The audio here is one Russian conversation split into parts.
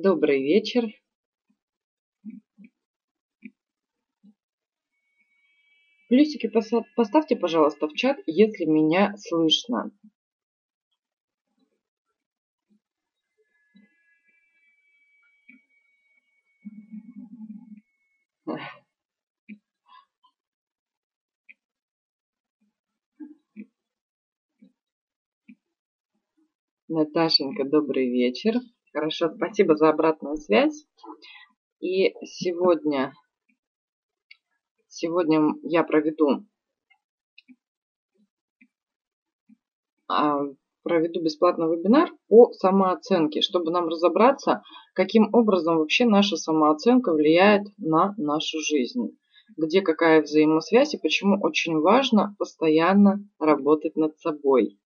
Добрый вечер. Плюсики поставьте, пожалуйста, в чат, если меня слышно. Наташенька, добрый вечер. Хорошо, спасибо за обратную связь. И сегодня, сегодня я проведу, а, проведу бесплатный вебинар по самооценке, чтобы нам разобраться, каким образом вообще наша самооценка влияет на нашу жизнь где какая взаимосвязь и почему очень важно постоянно работать над собой.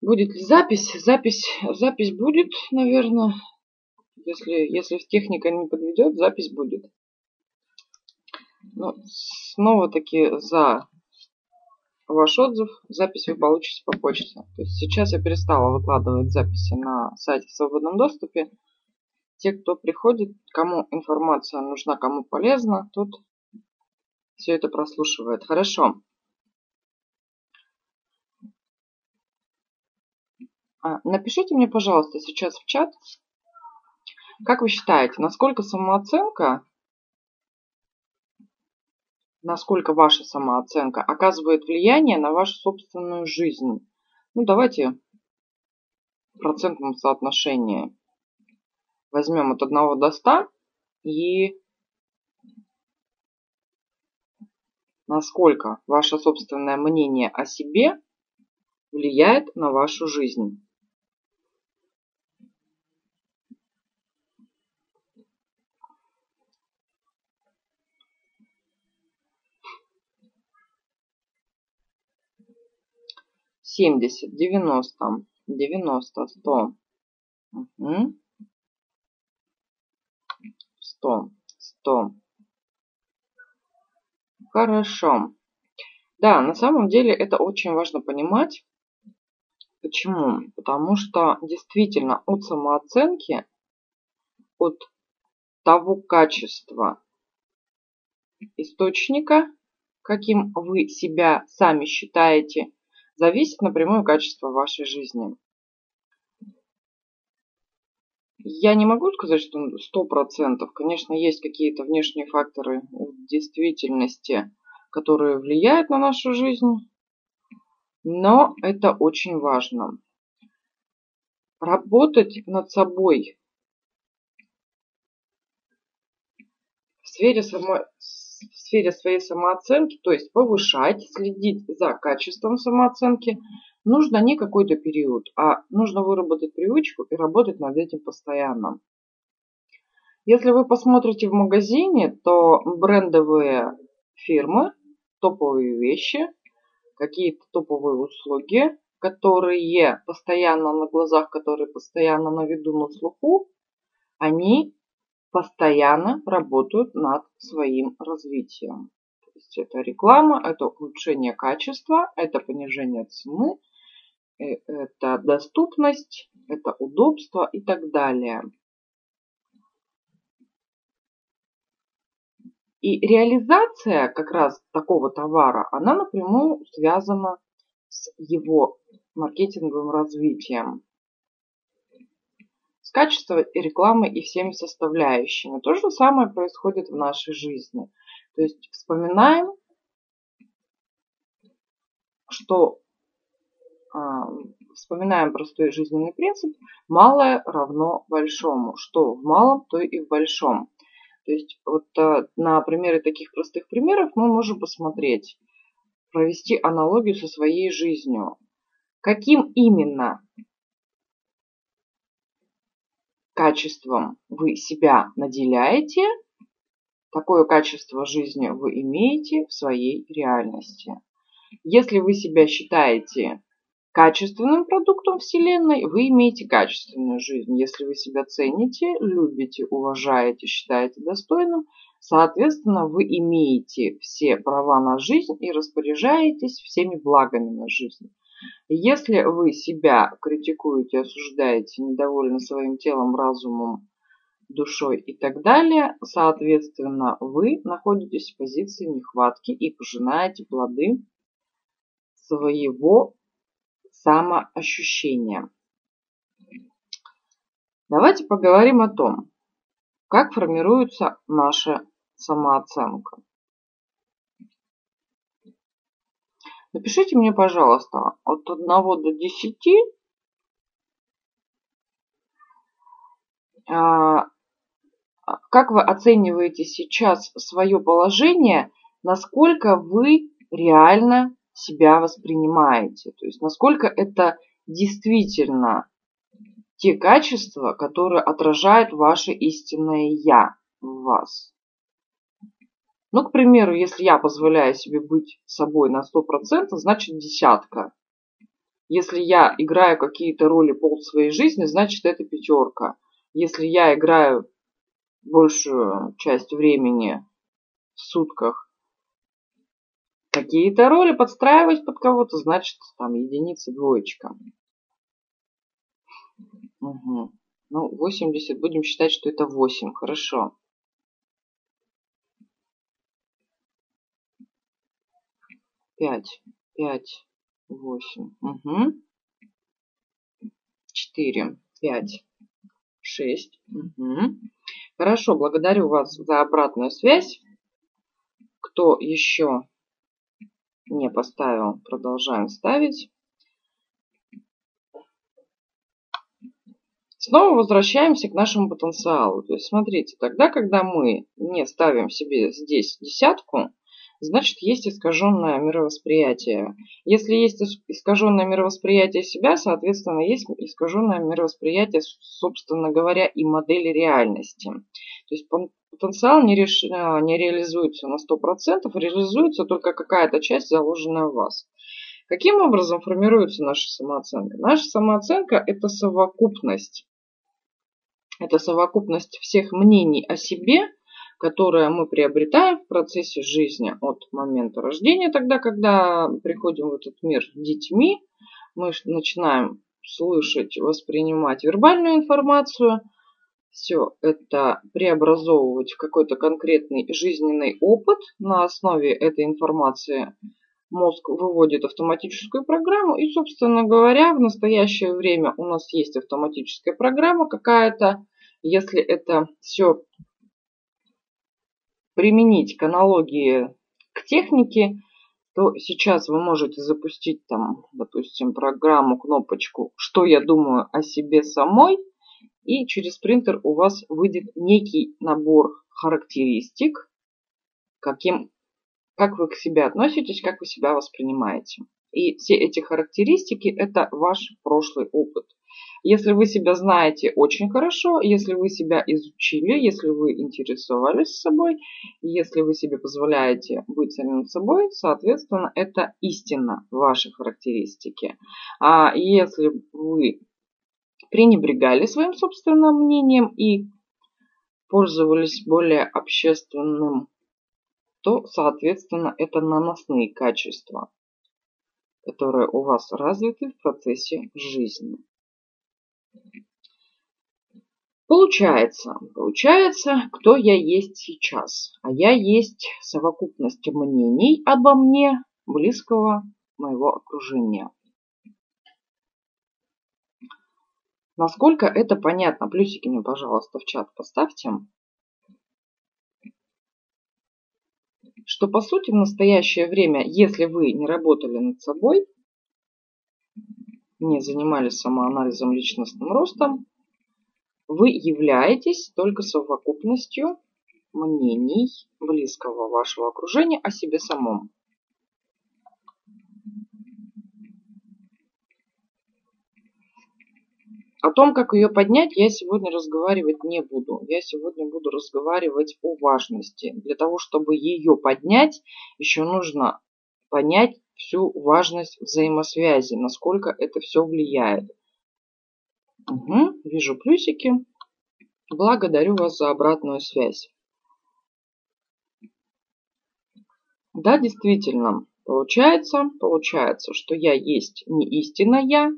Будет ли запись? Запись, запись будет, наверное. Если, если техника не подведет, запись будет. Но снова-таки за ваш отзыв запись вы получите по почте. То есть сейчас я перестала выкладывать записи на сайте в свободном доступе. Те, кто приходит, кому информация нужна, кому полезна, тут все это прослушивает. Хорошо. Напишите мне, пожалуйста, сейчас в чат, как вы считаете, насколько самооценка, насколько ваша самооценка оказывает влияние на вашу собственную жизнь? Ну, давайте в процентном соотношении возьмем от 1 до 100 и насколько ваше собственное мнение о себе влияет на вашу жизнь. Семьдесят, девяносто, девяносто, сто. Угу. Сто, сто. Хорошо. Да, на самом деле это очень важно понимать. Почему? Потому что действительно от самооценки, от того качества источника, каким вы себя сами считаете, зависит напрямую качество вашей жизни. Я не могу сказать, что сто процентов. Конечно, есть какие-то внешние факторы в действительности, которые влияют на нашу жизнь, но это очень важно. Работать над собой в сфере, само, в сфере своей самооценки, то есть повышать, следить за качеством самооценки, нужно не какой-то период, а нужно выработать привычку и работать над этим постоянно. Если вы посмотрите в магазине, то брендовые фирмы, топовые вещи, какие-то топовые услуги, которые постоянно на глазах, которые постоянно на виду, на слуху, они постоянно работают над своим развитием. То есть это реклама, это улучшение качества, это понижение цены, э, это доступность, это удобство и так далее. И реализация как раз такого товара, она напрямую связана с его маркетинговым развитием с качеством рекламы и всеми составляющими. То же самое происходит в нашей жизни. То есть вспоминаем, что э, вспоминаем простой жизненный принцип малое равно большому. Что в малом, то и в большом. То есть вот э, на примере таких простых примеров мы можем посмотреть, провести аналогию со своей жизнью. Каким именно качеством вы себя наделяете, такое качество жизни вы имеете в своей реальности. Если вы себя считаете качественным продуктом Вселенной, вы имеете качественную жизнь. Если вы себя цените, любите, уважаете, считаете достойным, Соответственно, вы имеете все права на жизнь и распоряжаетесь всеми благами на жизнь. Если вы себя критикуете, осуждаете, недовольны своим телом, разумом, душой и так далее, соответственно, вы находитесь в позиции нехватки и пожинаете плоды своего самоощущения. Давайте поговорим о том, как формируется наша самооценка. Напишите мне, пожалуйста, от 1 до 10, а, как вы оцениваете сейчас свое положение, насколько вы реально себя воспринимаете, то есть насколько это действительно те качества, которые отражают ваше истинное «я» в вас. Ну, к примеру, если я позволяю себе быть собой на 100%, значит десятка. Если я играю какие-то роли пол своей жизни, значит это пятерка. Если я играю большую часть времени в сутках какие-то роли, подстраивать под кого-то, значит там единица, двоечка. Угу. Ну, 80, будем считать, что это 8. Хорошо. Пять, пять, восемь. Угу. Четыре, пять, шесть. Угу. Хорошо, благодарю вас за обратную связь. Кто еще не поставил, продолжаем ставить. Снова возвращаемся к нашему потенциалу. То есть, смотрите, тогда, когда мы не ставим себе здесь десятку, значит, есть искаженное мировосприятие. Если есть искаженное мировосприятие себя, соответственно, есть искаженное мировосприятие, собственно говоря, и модели реальности. То есть потенциал не, реш... не реализуется на 100%, реализуется только какая-то часть, заложенная в вас. Каким образом формируется наша самооценка? Наша самооценка – это совокупность это совокупность всех мнений о себе, которые мы приобретаем в процессе жизни от момента рождения, тогда, когда приходим в этот мир детьми, мы начинаем слышать, воспринимать вербальную информацию, все это преобразовывать в какой-то конкретный жизненный опыт. На основе этой информации мозг выводит автоматическую программу. И, собственно говоря, в настоящее время у нас есть автоматическая программа какая-то. Если это все применить к аналогии к технике, то сейчас вы можете запустить там, допустим, программу, кнопочку «Что я думаю о себе самой», и через принтер у вас выйдет некий набор характеристик, каким как вы к себе относитесь, как вы себя воспринимаете. И все эти характеристики – это ваш прошлый опыт. Если вы себя знаете очень хорошо, если вы себя изучили, если вы интересовались собой, если вы себе позволяете быть самим собой, соответственно, это истинно ваши характеристики. А если вы пренебрегали своим собственным мнением и пользовались более общественным то, соответственно, это наносные качества, которые у вас развиты в процессе жизни. Получается, получается, кто я есть сейчас. А я есть совокупность мнений обо мне, близкого моего окружения. Насколько это понятно? Плюсики мне, пожалуйста, в чат поставьте. Что по сути в настоящее время, если вы не работали над собой, не занимались самоанализом, личностным ростом, вы являетесь только совокупностью мнений близкого вашего окружения о себе самом. О том, как ее поднять, я сегодня разговаривать не буду. Я сегодня буду разговаривать о важности. Для того, чтобы ее поднять, еще нужно понять всю важность взаимосвязи, насколько это все влияет. Угу, вижу плюсики. Благодарю вас за обратную связь. Да, действительно, получается, получается, что я есть не истинно я.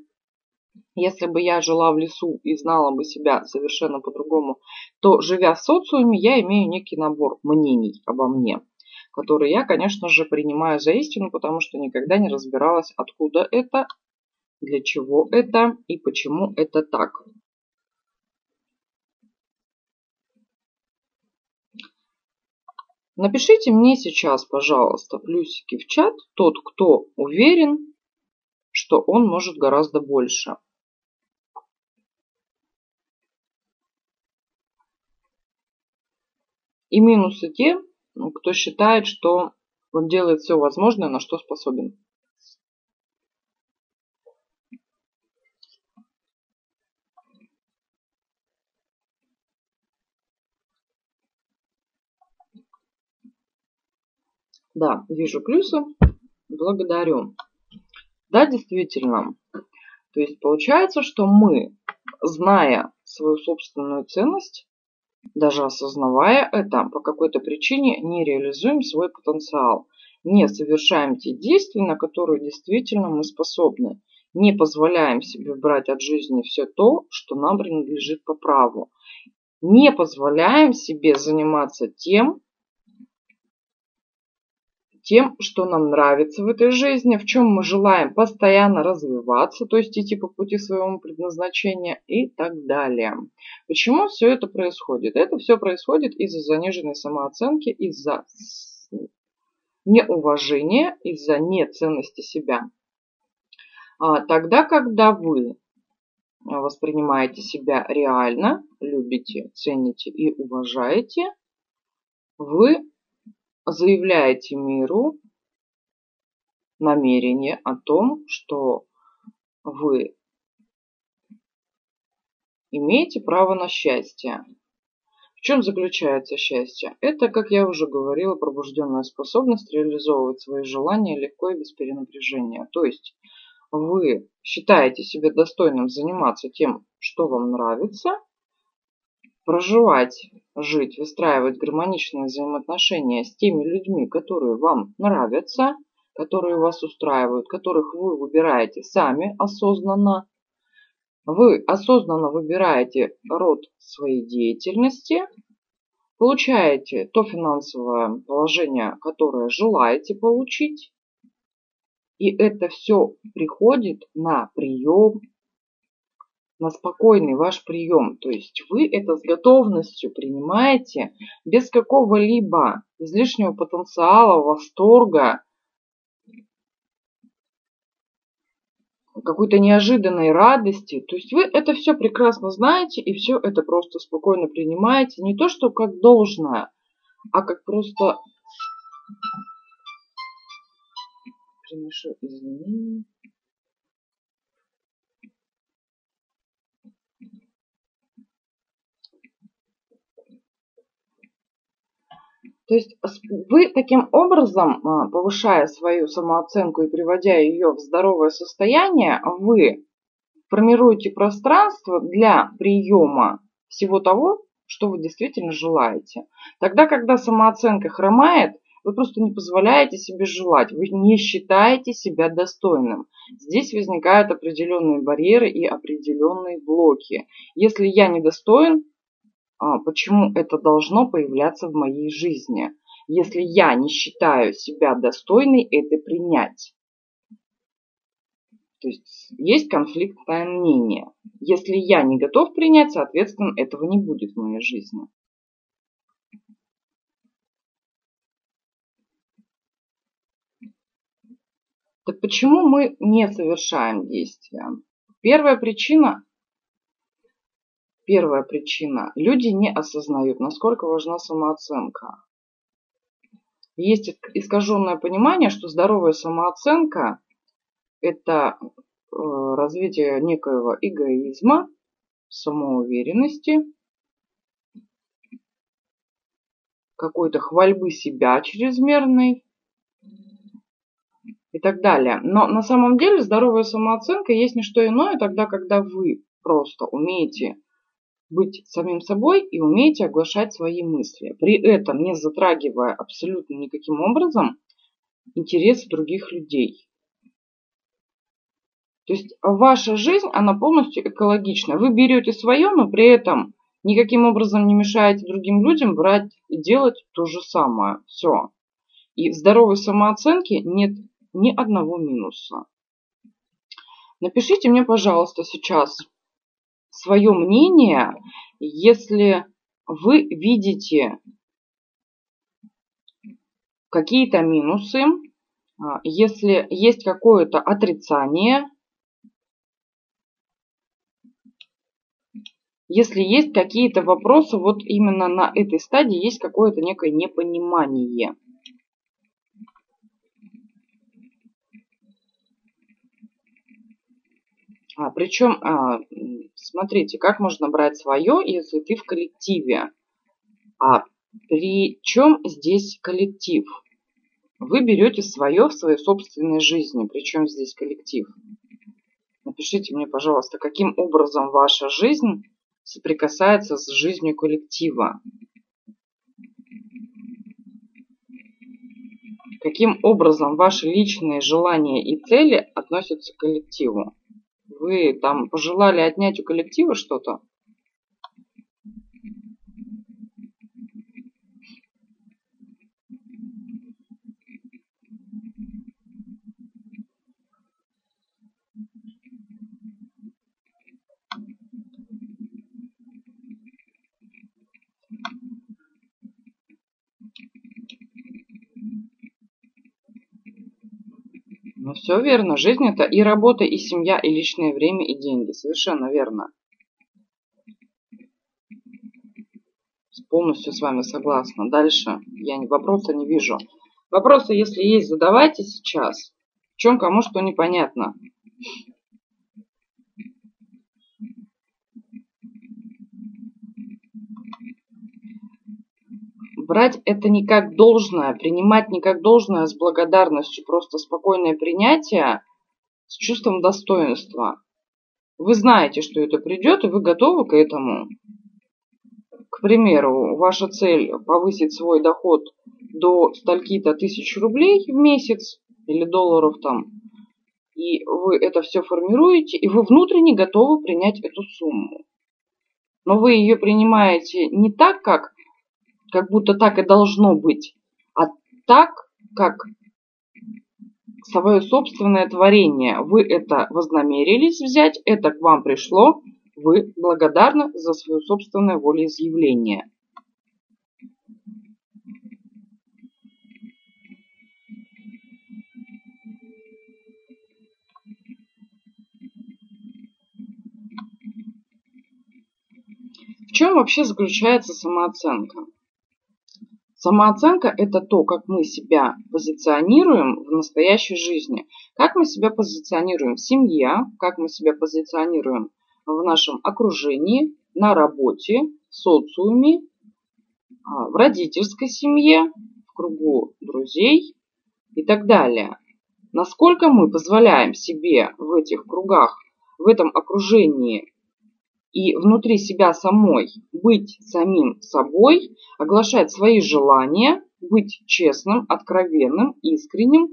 Если бы я жила в лесу и знала бы себя совершенно по-другому, то, живя в социуме, я имею некий набор мнений обо мне, которые я, конечно же, принимаю за истину, потому что никогда не разбиралась, откуда это, для чего это и почему это так. Напишите мне сейчас, пожалуйста, плюсики в чат, тот, кто уверен, что он может гораздо больше. И минусы те, кто считает, что он делает все возможное, на что способен. Да, вижу плюсы. Благодарю. Да, действительно. То есть получается, что мы, зная свою собственную ценность, даже осознавая это, по какой-то причине не реализуем свой потенциал. Не совершаем те действия, на которые действительно мы способны. Не позволяем себе брать от жизни все то, что нам принадлежит по праву. Не позволяем себе заниматься тем, тем, что нам нравится в этой жизни, в чем мы желаем постоянно развиваться, то есть идти по пути своего предназначения и так далее. Почему все это происходит? Это все происходит из-за заниженной самооценки, из-за неуважения, из-за неценности себя. А тогда, когда вы воспринимаете себя реально, любите, цените и уважаете, вы заявляете миру намерение о том, что вы имеете право на счастье. В чем заключается счастье? Это, как я уже говорила, пробужденная способность реализовывать свои желания легко и без перенапряжения. То есть вы считаете себя достойным заниматься тем, что вам нравится, проживать, жить, выстраивать гармоничные взаимоотношения с теми людьми, которые вам нравятся, которые вас устраивают, которых вы выбираете сами осознанно. Вы осознанно выбираете род своей деятельности, получаете то финансовое положение, которое желаете получить, и это все приходит на прием на спокойный ваш прием. То есть вы это с готовностью принимаете, без какого-либо излишнего потенциала, восторга, какой-то неожиданной радости. То есть вы это все прекрасно знаете и все это просто спокойно принимаете. Не то, что как должное, а как просто... Приношу извинения. То есть вы таким образом, а, повышая свою самооценку и приводя ее в здоровое состояние, вы формируете пространство для приема всего того, что вы действительно желаете. Тогда, когда самооценка хромает, вы просто не позволяете себе желать, вы не считаете себя достойным. Здесь возникают определенные барьеры и определенные блоки. Если я недостоин, почему это должно появляться в моей жизни. Если я не считаю себя достойной это принять. То есть есть конфликтное мнение. Если я не готов принять, соответственно, этого не будет в моей жизни. Так почему мы не совершаем действия? Первая причина Первая причина. Люди не осознают, насколько важна самооценка. Есть искаженное понимание, что здоровая самооценка – это э, развитие некоего эгоизма, самоуверенности, какой-то хвальбы себя чрезмерной и так далее. Но на самом деле здоровая самооценка есть не что иное тогда, когда вы просто умеете быть самим собой и умеете оглашать свои мысли. При этом не затрагивая абсолютно никаким образом интересы других людей. То есть ваша жизнь, она полностью экологична. Вы берете свое, но при этом никаким образом не мешаете другим людям брать и делать то же самое. Все. И в здоровой самооценке нет ни одного минуса. Напишите мне, пожалуйста, сейчас свое мнение, если вы видите какие-то минусы, а, если есть какое-то отрицание, если есть какие-то вопросы, вот именно на этой стадии есть какое-то некое непонимание. А, причем, а, смотрите, как можно брать свое, если ты в коллективе. А при чем здесь коллектив? Вы берете свое в своей собственной жизни. Причем здесь коллектив? Напишите мне, пожалуйста, каким образом ваша жизнь соприкасается с жизнью коллектива. Каким образом ваши личные желания и цели относятся к коллективу? Вы там пожелали отнять у коллектива что-то? Ну, все верно. Жизнь это и работа, и семья, и личное время, и деньги. Совершенно верно. Полностью с вами согласна. Дальше я вопроса не вижу. Вопросы, если есть, задавайте сейчас. В чем кому что непонятно. Брать это не как должное, принимать не как должное с благодарностью, просто спокойное принятие с чувством достоинства. Вы знаете, что это придет, и вы готовы к этому. К примеру, ваша цель повысить свой доход до стольки-то тысяч рублей в месяц или долларов там, и вы это все формируете, и вы внутренне готовы принять эту сумму. Но вы ее принимаете не так, как как будто так и должно быть, а так, как свое собственное творение. Вы это вознамерились взять, это к вам пришло, вы благодарны за свое собственное волеизъявление. В чем вообще заключается самооценка? Самооценка – это то, как мы себя позиционируем в настоящей жизни. Как мы себя позиционируем в семье, как мы себя позиционируем в нашем окружении, на работе, в социуме, а, в родительской семье, в кругу друзей и так далее. Насколько мы позволяем себе в этих кругах, в этом окружении и внутри себя самой быть самим собой, оглашать свои желания, быть честным, откровенным, искренним,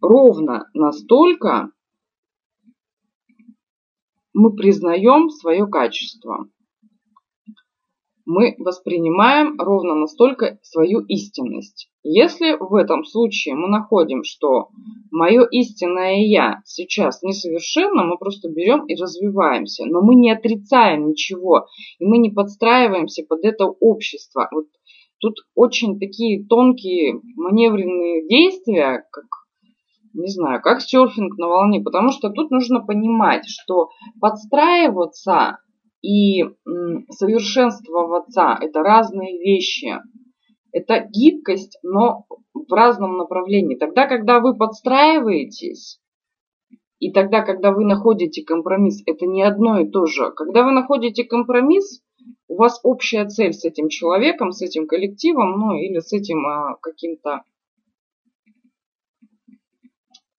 ровно настолько мы признаем свое качество мы воспринимаем ровно настолько свою истинность. Если в этом случае мы находим, что мое истинное я сейчас несовершенно, мы просто берем и развиваемся. Но мы не отрицаем ничего, и мы не подстраиваемся под это общество. Вот тут очень такие тонкие маневренные действия, как не знаю, как серфинг на волне, потому что тут нужно понимать, что подстраиваться и совершенствоваться – это разные вещи. Это гибкость, но в разном направлении. Тогда, когда вы подстраиваетесь, и тогда, когда вы находите компромисс, это не одно и то же. Когда вы находите компромисс, у вас общая цель с этим человеком, с этим коллективом, ну или с этим а, каким-то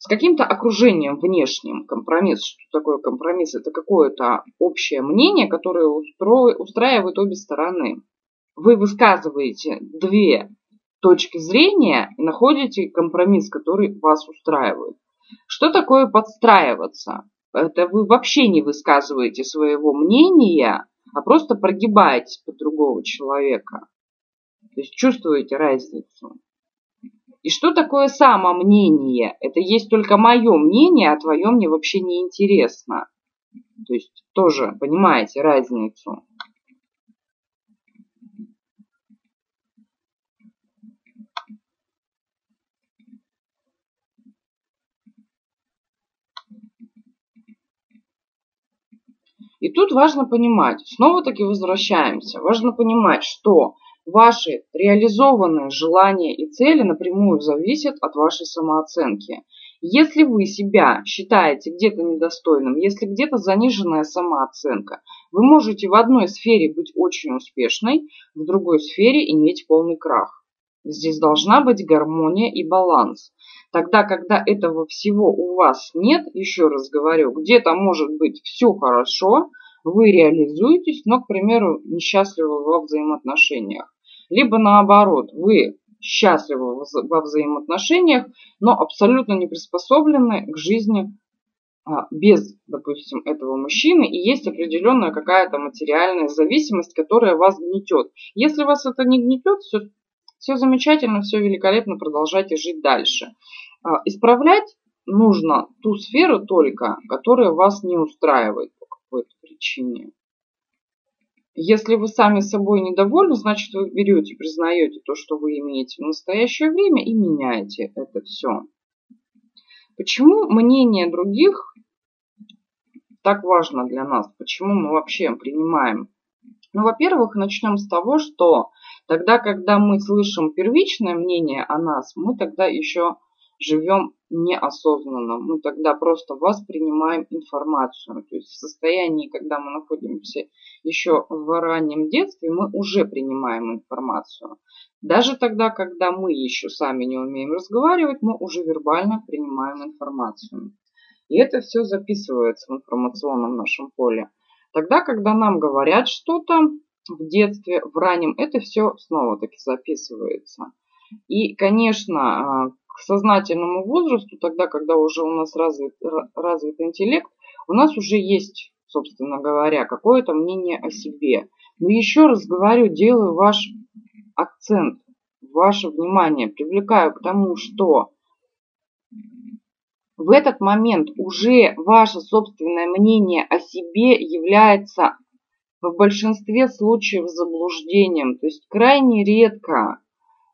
с каким-то окружением внешним. Компромисс. Что такое компромисс? Это какое-то общее мнение, которое устраивает обе стороны. Вы высказываете две точки зрения и находите компромисс, который вас устраивает. Что такое подстраиваться? Это вы вообще не высказываете своего мнения, а просто прогибаетесь под другого человека. То есть чувствуете разницу. И что такое самомнение? Это есть только мое мнение, а твое мне вообще не интересно. То есть тоже понимаете разницу. И тут важно понимать, снова-таки возвращаемся, важно понимать, что ваши реализованные желания и цели напрямую зависят от вашей самооценки. Если вы себя считаете где-то недостойным, если где-то заниженная самооценка, вы можете в одной сфере быть очень успешной, в другой сфере иметь полный крах. Здесь должна быть гармония и баланс. Тогда, когда этого всего у вас нет, еще раз говорю, где-то может быть все хорошо, вы реализуетесь, но, к примеру, несчастливы во взаимоотношениях. Либо наоборот, вы счастливы во взаимоотношениях, но абсолютно не приспособлены к жизни а, без, допустим, этого мужчины, и есть определенная какая-то материальная зависимость, которая вас гнетет. Если вас это не гнетет, все, все замечательно, все великолепно, продолжайте жить дальше. А, исправлять нужно ту сферу только, которая вас не устраивает по какой-то причине. Если вы сами собой недовольны, значит вы берете, признаете то, что вы имеете в настоящее время и меняете это все. Почему мнение других так важно для нас? Почему мы вообще принимаем? Ну, во-первых, начнем с того, что тогда, когда мы слышим первичное мнение о нас, мы тогда еще живем неосознанно. Мы тогда просто воспринимаем информацию. То есть в состоянии, когда мы находимся еще в раннем детстве, мы уже принимаем информацию. Даже тогда, когда мы еще сами не умеем разговаривать, мы уже вербально принимаем информацию. И это все записывается в информационном нашем поле. Тогда, когда нам говорят что-то в детстве, в раннем, это все снова-таки записывается. И, конечно, а, к сознательному возрасту, тогда, когда уже у нас развит, развит интеллект, у нас уже есть, собственно говоря, какое-то мнение о себе. Но еще раз говорю, делаю ваш акцент, ваше внимание, привлекаю к тому, что в этот момент уже ваше собственное мнение о себе является в большинстве случаев заблуждением. То есть крайне редко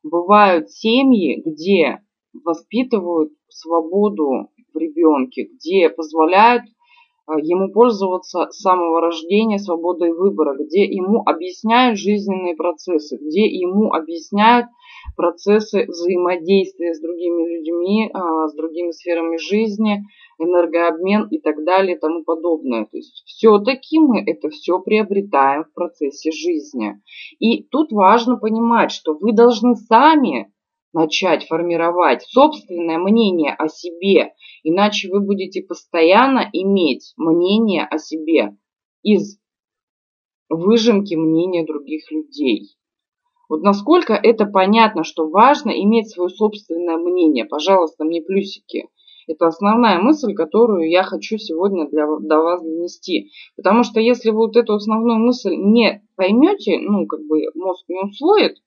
бывают семьи, где воспитывают свободу в ребенке, где позволяют э, ему пользоваться с самого рождения свободой выбора, где ему объясняют жизненные процессы, где ему объясняют процессы взаимодействия с другими людьми, а, с другими сферами жизни, энергообмен и так далее и тому подобное. То есть все-таки мы это все приобретаем в процессе жизни. И тут важно понимать, что вы должны сами начать формировать собственное мнение о себе, иначе вы будете постоянно иметь мнение о себе из выжимки мнения других людей. Вот насколько это понятно, что важно иметь свое собственное мнение. Пожалуйста, мне плюсики. Это основная мысль, которую я хочу сегодня для, для вас донести. Потому что если вы вот эту основную мысль не поймете, ну, как бы мозг не усвоит,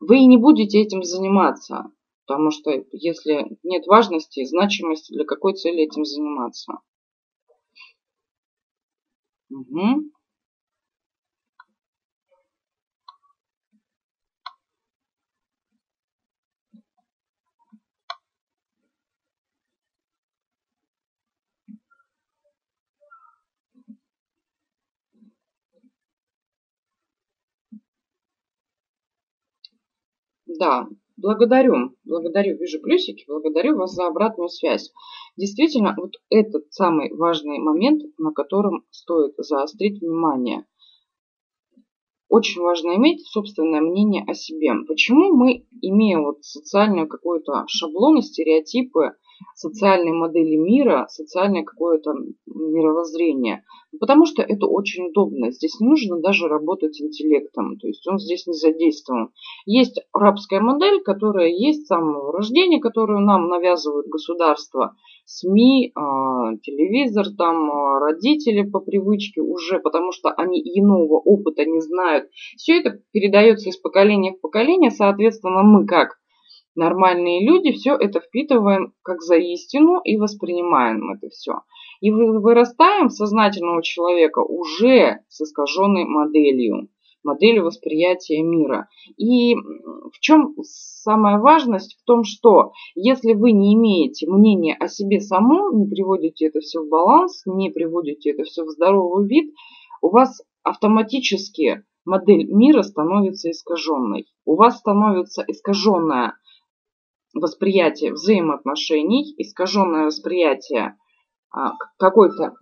вы и не будете этим заниматься. Потому что если нет важности и значимости, для какой цели этим заниматься? Угу. Да, благодарю, благодарю, вижу плюсики, благодарю вас за обратную связь. Действительно, вот этот самый важный момент, на котором стоит заострить внимание. Очень важно иметь собственное мнение о себе. Почему мы, имея вот социальную какую-то шаблоны, стереотипы, социальной модели мира, социальное какое-то мировоззрение. Потому что это очень удобно. Здесь не нужно даже работать интеллектом. То есть он здесь не задействован. Есть рабская модель, которая есть с самого рождения, которую нам навязывают государство. СМИ, а, телевизор, там а, родители по привычке уже, потому что они иного опыта не знают. Все это передается из поколения в поколение, соответственно, мы как нормальные люди все это впитываем как за истину и воспринимаем это все. И вырастаем сознательного человека уже с искаженной моделью моделью восприятия мира. И в чем самая важность? В том, что если вы не имеете мнения о себе самом, не приводите это все в баланс, не приводите это все в здоровый вид, у вас автоматически модель мира становится искаженной. У вас становится искаженное восприятие взаимоотношений, искаженное восприятие а, какой-то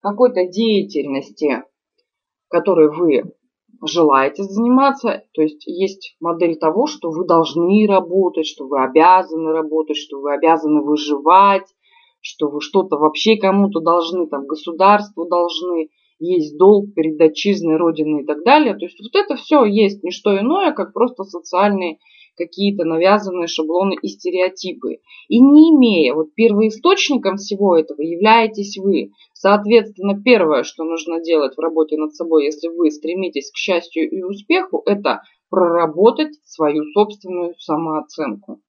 какой-то деятельности, которой вы желаете заниматься. То есть есть модель того, что вы должны работать, что вы обязаны работать, что вы обязаны выживать, что вы что-то вообще кому-то должны, там, государству должны, есть долг перед отчизной, родиной и так далее. То есть вот это все есть не что иное, как просто социальные какие-то навязанные шаблоны и стереотипы. И не имея вот первоисточником всего этого являетесь вы. Соответственно, первое, что нужно делать в работе над собой, если вы стремитесь к счастью и успеху, это проработать свою собственную самооценку.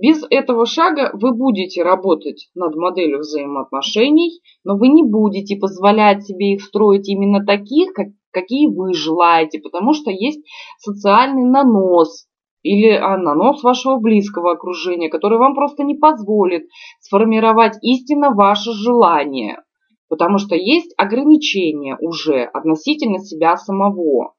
Без этого шага вы будете работать над моделью взаимоотношений, но вы не будете позволять себе их строить именно таких, как, какие вы желаете, потому что есть социальный нанос или а, нанос вашего близкого окружения, который вам просто не позволит сформировать истинно ваше желание, потому что есть ограничения уже относительно себя самого.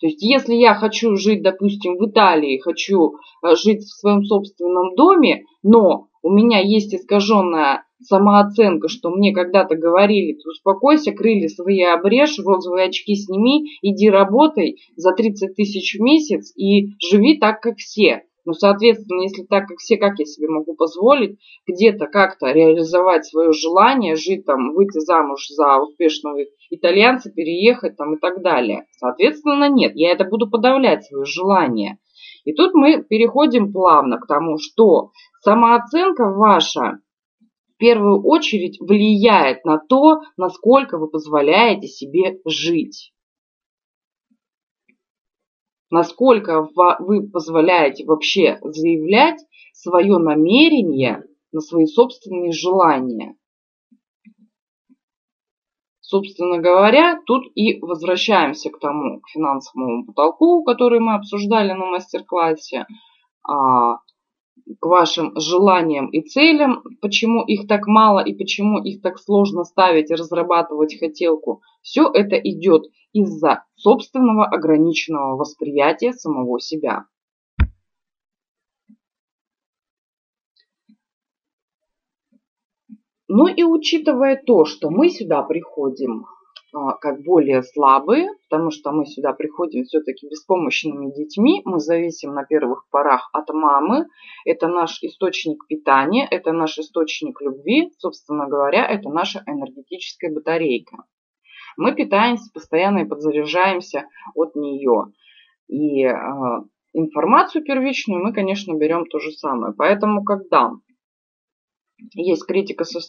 То есть, если я хочу жить, допустим, в Италии, хочу э, жить в своем собственном доме, но у меня есть искаженная самооценка, что мне когда-то говорили, ты успокойся, крылья свои обрежь, розовые очки сними, иди работай за 30 тысяч в месяц и живи так, как все. Ну, соответственно, если так, как все, как я себе могу позволить где-то как-то реализовать свое желание, жить там, выйти замуж за успешного итальянца, переехать там и так далее. Соответственно, нет, я это буду подавлять, свое желание. И тут мы переходим плавно к тому, что самооценка ваша первую очередь влияет на то, насколько вы позволяете себе жить. Насколько вы позволяете вообще заявлять свое намерение на свои собственные желания. Собственно говоря, тут и возвращаемся к тому, к финансовому потолку, который мы обсуждали на мастер-классе. К вашим желаниям и целям, почему их так мало и почему их так сложно ставить и разрабатывать хотелку. Все это идет из-за собственного ограниченного восприятия самого себя. Ну и учитывая то, что мы сюда приходим как более слабые, потому что мы сюда приходим все-таки беспомощными детьми, мы зависим на первых порах от мамы, это наш источник питания, это наш источник любви, собственно говоря, это наша энергетическая батарейка. Мы питаемся постоянно и подзаряжаемся от нее. И э, информацию первичную мы, конечно, берем то же самое. Поэтому, когда есть критика со,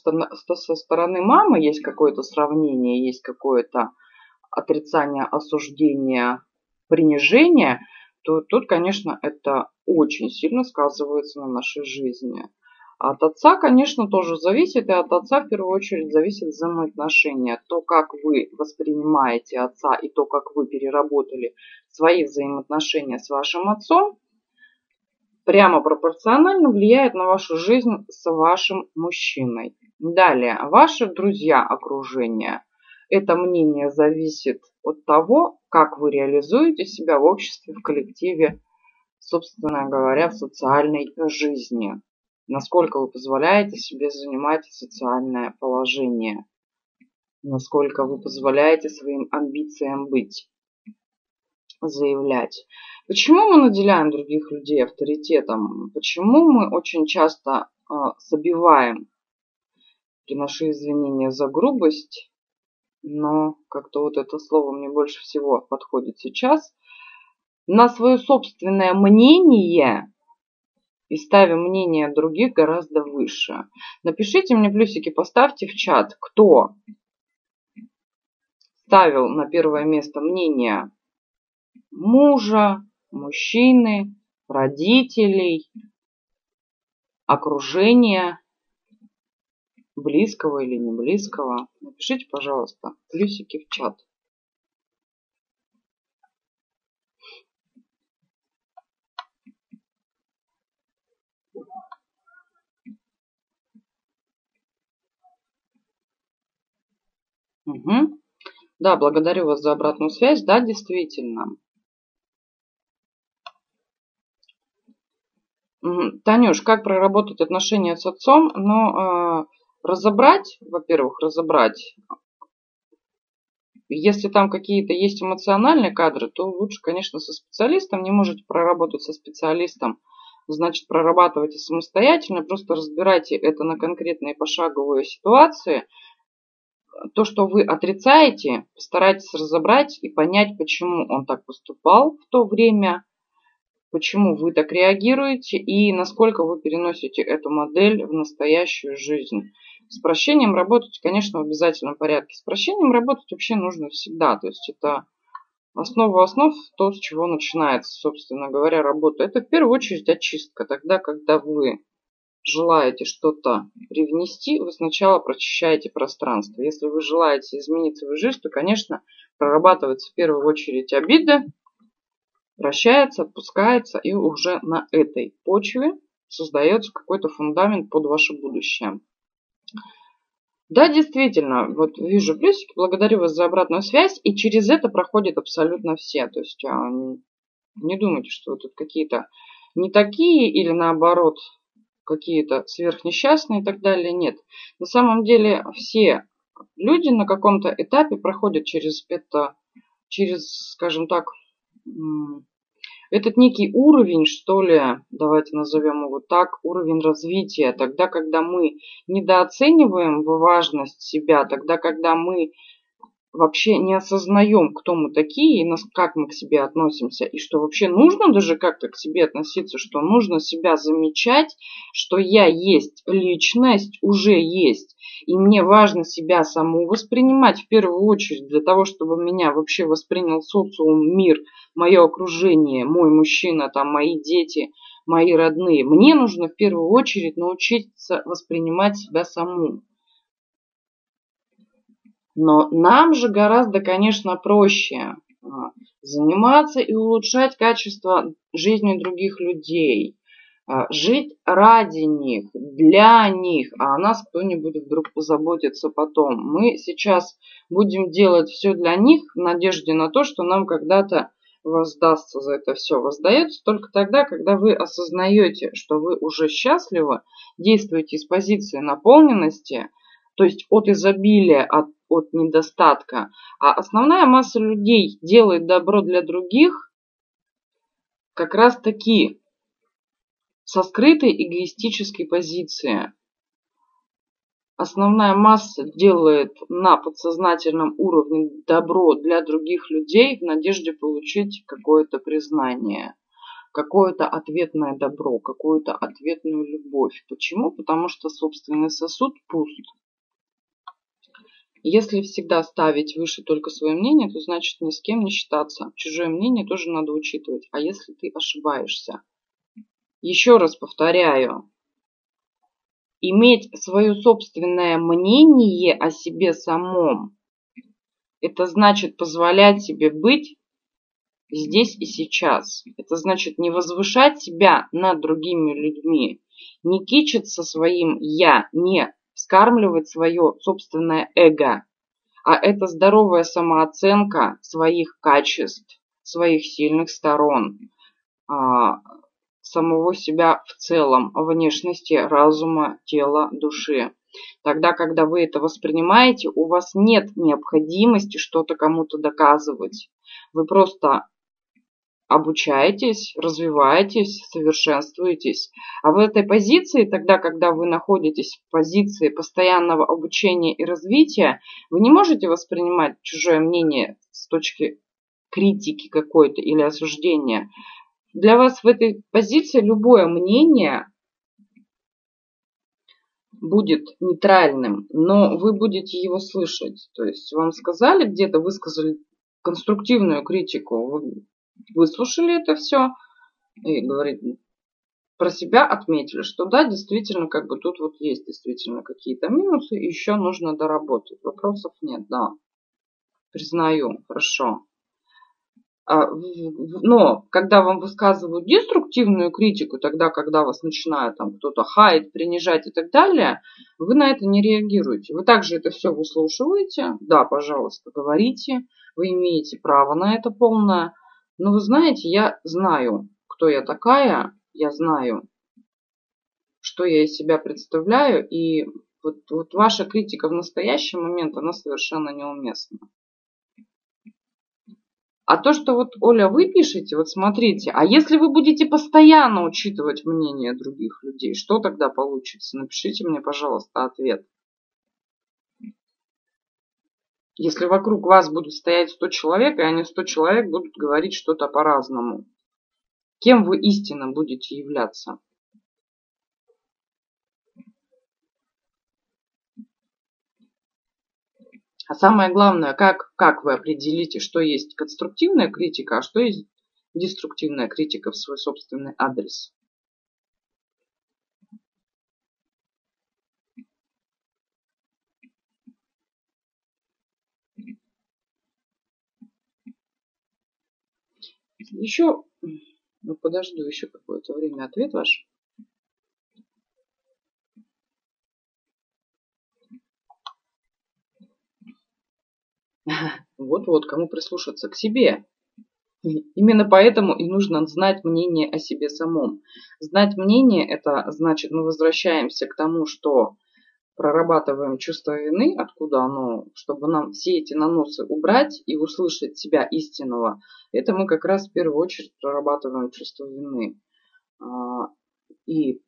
стороны мамы, есть какое-то сравнение, есть какое-то отрицание, осуждение, принижение, то тут, конечно, это очень сильно сказывается на нашей жизни. От отца, конечно, тоже зависит, и от отца в первую очередь зависит взаимоотношения. То, как вы воспринимаете отца и то, как вы переработали свои взаимоотношения с вашим отцом, прямо пропорционально влияет на вашу жизнь с вашим мужчиной. Далее, ваши друзья окружения. Это мнение зависит от того, как вы реализуете себя в обществе, в коллективе, собственно говоря, в социальной жизни. Насколько вы позволяете себе занимать социальное положение. Насколько вы позволяете своим амбициям быть. Заявлять. Почему мы наделяем других людей авторитетом? Почему мы очень часто э, забиваем? Приношу извинения за грубость, но как-то вот это слово мне больше всего подходит сейчас. На свое собственное мнение и ставим мнение других гораздо выше. Напишите мне плюсики, поставьте в чат, кто ставил на первое место мнение мужа, мужчины, родителей, окружения, близкого или не близкого. Напишите, пожалуйста, плюсики в чат. Угу. Да, благодарю вас за обратную связь. Да, действительно. Танюш, как проработать отношения с отцом? Ну, э, разобрать, во-первых, разобрать. Если там какие-то есть эмоциональные кадры, то лучше, конечно, со специалистом. Не можете проработать со специалистом, значит, прорабатывайте самостоятельно. Просто разбирайте это на конкретные пошаговые ситуации. То, что вы отрицаете, постарайтесь разобрать и понять, почему он так поступал в то время – почему вы так реагируете и насколько вы переносите эту модель в настоящую жизнь. С прощением работать, конечно, в обязательном порядке. С прощением работать вообще нужно всегда. То есть это основа основ, то, с чего начинается, собственно говоря, работа. Это в первую очередь очистка. Тогда, когда вы желаете что-то привнести, вы сначала прочищаете пространство. Если вы желаете изменить свою жизнь, то, конечно, прорабатывается в первую очередь обиды, прощается, отпускается, и уже на этой почве создается какой-то фундамент под ваше будущее. Да, действительно, вот вижу плюсики, благодарю вас за обратную связь, и через это проходят абсолютно все. То есть а, не думайте, что вы тут какие-то не такие или наоборот какие-то сверхнесчастные и так далее. Нет. На самом деле все люди на каком-то этапе проходят через это, через, скажем так, этот некий уровень, что ли, давайте назовем его так, уровень развития, тогда, когда мы недооцениваем важность себя, тогда, когда мы вообще не осознаем, кто мы такие, и как мы к себе относимся, и что вообще нужно даже как-то к себе относиться, что нужно себя замечать, что я есть личность, уже есть, и мне важно себя саму воспринимать в первую очередь для того, чтобы меня вообще воспринял социум, мир, мое окружение, мой мужчина, там мои дети, мои родные. Мне нужно в первую очередь научиться воспринимать себя саму. Но нам же гораздо, конечно, проще а, заниматься и улучшать качество жизни других людей, а, жить ради них, для них, а о нас кто-нибудь вдруг позаботится потом. Мы сейчас будем делать все для них в надежде на то, что нам когда-то воздастся за это все. Воздается только тогда, когда вы осознаете, что вы уже счастливы, действуете из позиции наполненности, то есть от изобилия, от от недостатка. А основная масса людей делает добро для других как раз таки со скрытой эгоистической позиции. Основная масса делает на подсознательном уровне добро для других людей в надежде получить какое-то признание, какое-то ответное добро, какую-то ответную любовь. Почему? Потому что собственный сосуд пуст. Если всегда ставить выше только свое мнение, то значит ни с кем не считаться. Чужое мнение тоже надо учитывать. А если ты ошибаешься? Еще раз повторяю. Иметь свое собственное мнение о себе самом, это значит позволять себе быть здесь и сейчас. Это значит не возвышать себя над другими людьми, не кичиться своим «я», не вскармливать свое собственное эго, а это здоровая самооценка своих качеств, своих сильных сторон, а, самого себя в целом, внешности, разума, тела, души. Тогда, когда вы это воспринимаете, у вас нет необходимости что-то кому-то доказывать. Вы просто обучаетесь, развиваетесь, совершенствуетесь. А в этой позиции, тогда, когда вы находитесь в позиции постоянного обучения и развития, вы не можете воспринимать чужое мнение с точки критики какой-то или осуждения. Для вас в этой позиции любое мнение будет нейтральным, но вы будете его слышать. То есть вам сказали где-то, высказали конструктивную критику, вы выслушали это все и говорит, про себя отметили, что да, действительно, как бы тут вот есть действительно какие-то минусы, еще нужно доработать. Вопросов нет, да. Признаю, хорошо. А, но когда вам высказывают деструктивную критику, тогда, когда вас начинает там кто-то хаять, принижать и так далее, вы на это не реагируете. Вы также это все выслушиваете. Да, пожалуйста, говорите. Вы имеете право на это полное. Но вы знаете, я знаю, кто я такая. Я знаю, что я из себя представляю. И вот, вот ваша критика в настоящий момент, она совершенно неуместна. А то, что вот, Оля, вы пишете, вот смотрите, а если вы будете постоянно учитывать мнение других людей, что тогда получится? Напишите мне, пожалуйста, ответ. Если вокруг вас будут стоять 100 человек, и они 100 человек будут говорить что-то по-разному, кем вы истинно будете являться? А самое главное, как, как вы определите, что есть конструктивная критика, а что есть деструктивная критика в свой собственный адрес. Еще, ну подожду еще какое-то время ответ ваш. Вот-вот, кому прислушаться к себе. Именно поэтому и нужно знать мнение о себе самом. Знать мнение, это значит, мы возвращаемся к тому, что прорабатываем чувство вины, откуда оно, чтобы нам все эти наносы убрать и услышать себя истинного, это мы как раз в первую очередь прорабатываем чувство вины. А, и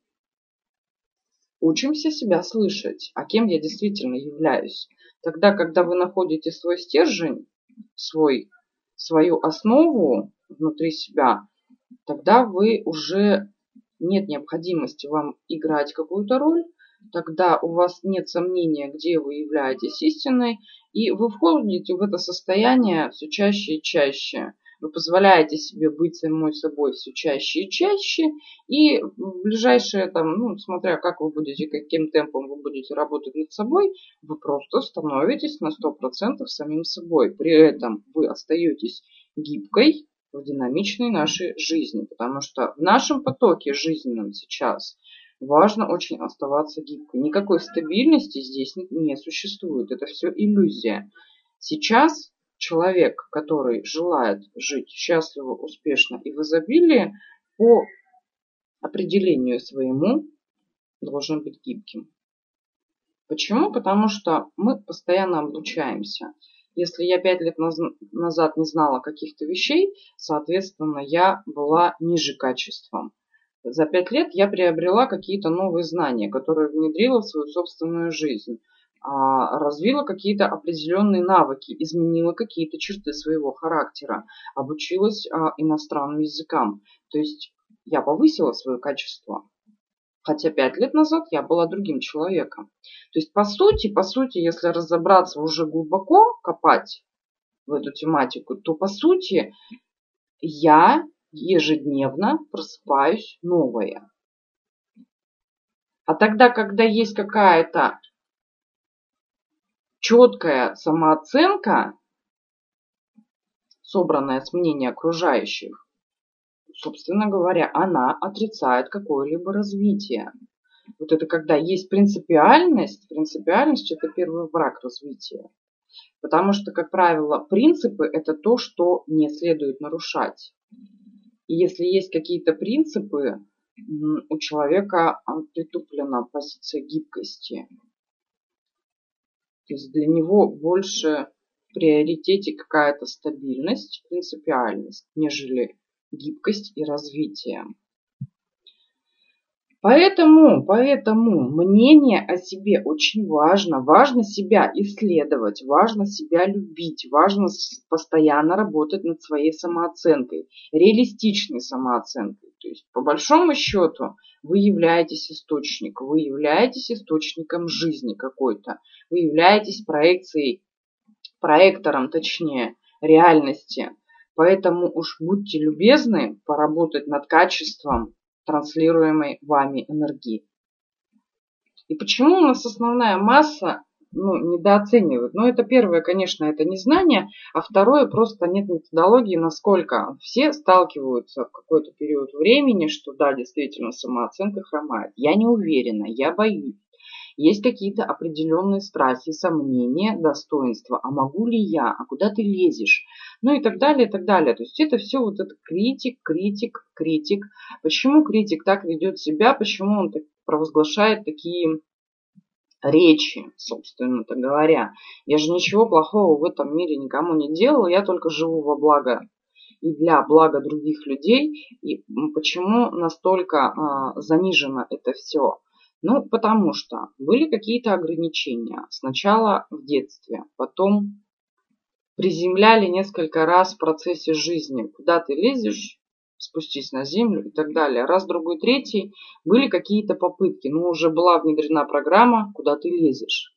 учимся себя слышать, а кем я действительно являюсь. Тогда, когда вы находите свой стержень, свой, свою основу внутри себя, тогда вы уже нет необходимости вам играть какую-то роль, тогда у вас нет сомнения, где вы являетесь истиной, и вы входите в это состояние все чаще и чаще вы позволяете себе быть самой собой все чаще и чаще, и в ближайшее, там, ну, смотря как вы будете, каким темпом вы будете работать над собой, вы просто становитесь на 100% самим собой. При этом вы остаетесь гибкой в динамичной нашей жизни, потому что в нашем потоке жизненном сейчас важно очень оставаться гибкой. Никакой стабильности здесь не существует. Это все иллюзия. Сейчас человек, который желает жить счастливо, успешно и в изобилии, по определению своему должен быть гибким. Почему? Потому что мы постоянно обучаемся. Если я пять лет назад не знала каких-то вещей, соответственно, я была ниже качеством. За пять лет я приобрела какие-то новые знания, которые внедрила в свою собственную жизнь. А, развила какие-то определенные навыки, изменила какие-то черты своего характера, обучилась а, иностранным языкам. То есть я повысила свое качество. Хотя пять лет назад я была другим человеком. То есть, по сути, по сути, если разобраться уже глубоко, копать в эту тематику, то, по сути, я ежедневно просыпаюсь новое. А тогда, когда есть какая-то четкая самооценка, собранная с мнения окружающих, собственно говоря, она отрицает какое-либо развитие. Вот это когда есть принципиальность, принципиальность это первый враг развития. Потому что, как правило, принципы это то, что не следует нарушать. И если есть какие-то принципы, у человека притуплена позиция гибкости. То есть для него больше в приоритете какая-то стабильность, принципиальность, нежели гибкость и развитие. Поэтому, поэтому мнение о себе очень важно. Важно себя исследовать, важно себя любить, важно постоянно работать над своей самооценкой, реалистичной самооценкой. То есть, по большому счету, вы являетесь источником, вы являетесь источником жизни какой-то, вы являетесь проекцией, проектором, точнее, реальности. Поэтому уж будьте любезны поработать над качеством транслируемой вами энергии. И почему у нас основная масса ну, недооценивают? Ну, это первое, конечно, это незнание, а второе, просто нет методологии, насколько все сталкиваются в какой-то период времени, что да, действительно, самооценка хромает. Я не уверена, я боюсь. Есть какие-то определенные страхи, сомнения, достоинства. А могу ли я? А куда ты лезешь? Ну и так далее, и так далее. То есть это все вот это критик, критик, критик. Почему критик так ведет себя? Почему он так провозглашает такие речи, собственно-то говоря. Я же ничего плохого в этом мире никому не делала, я только живу во благо и для блага других людей. И почему настолько а, занижено это все? Ну, потому что были какие-то ограничения. Сначала в детстве, потом приземляли несколько раз в процессе жизни. Куда ты лезешь, спустись на землю и так далее. Раз, другой, третий были какие-то попытки. Ну, уже была внедрена программа, куда ты лезешь.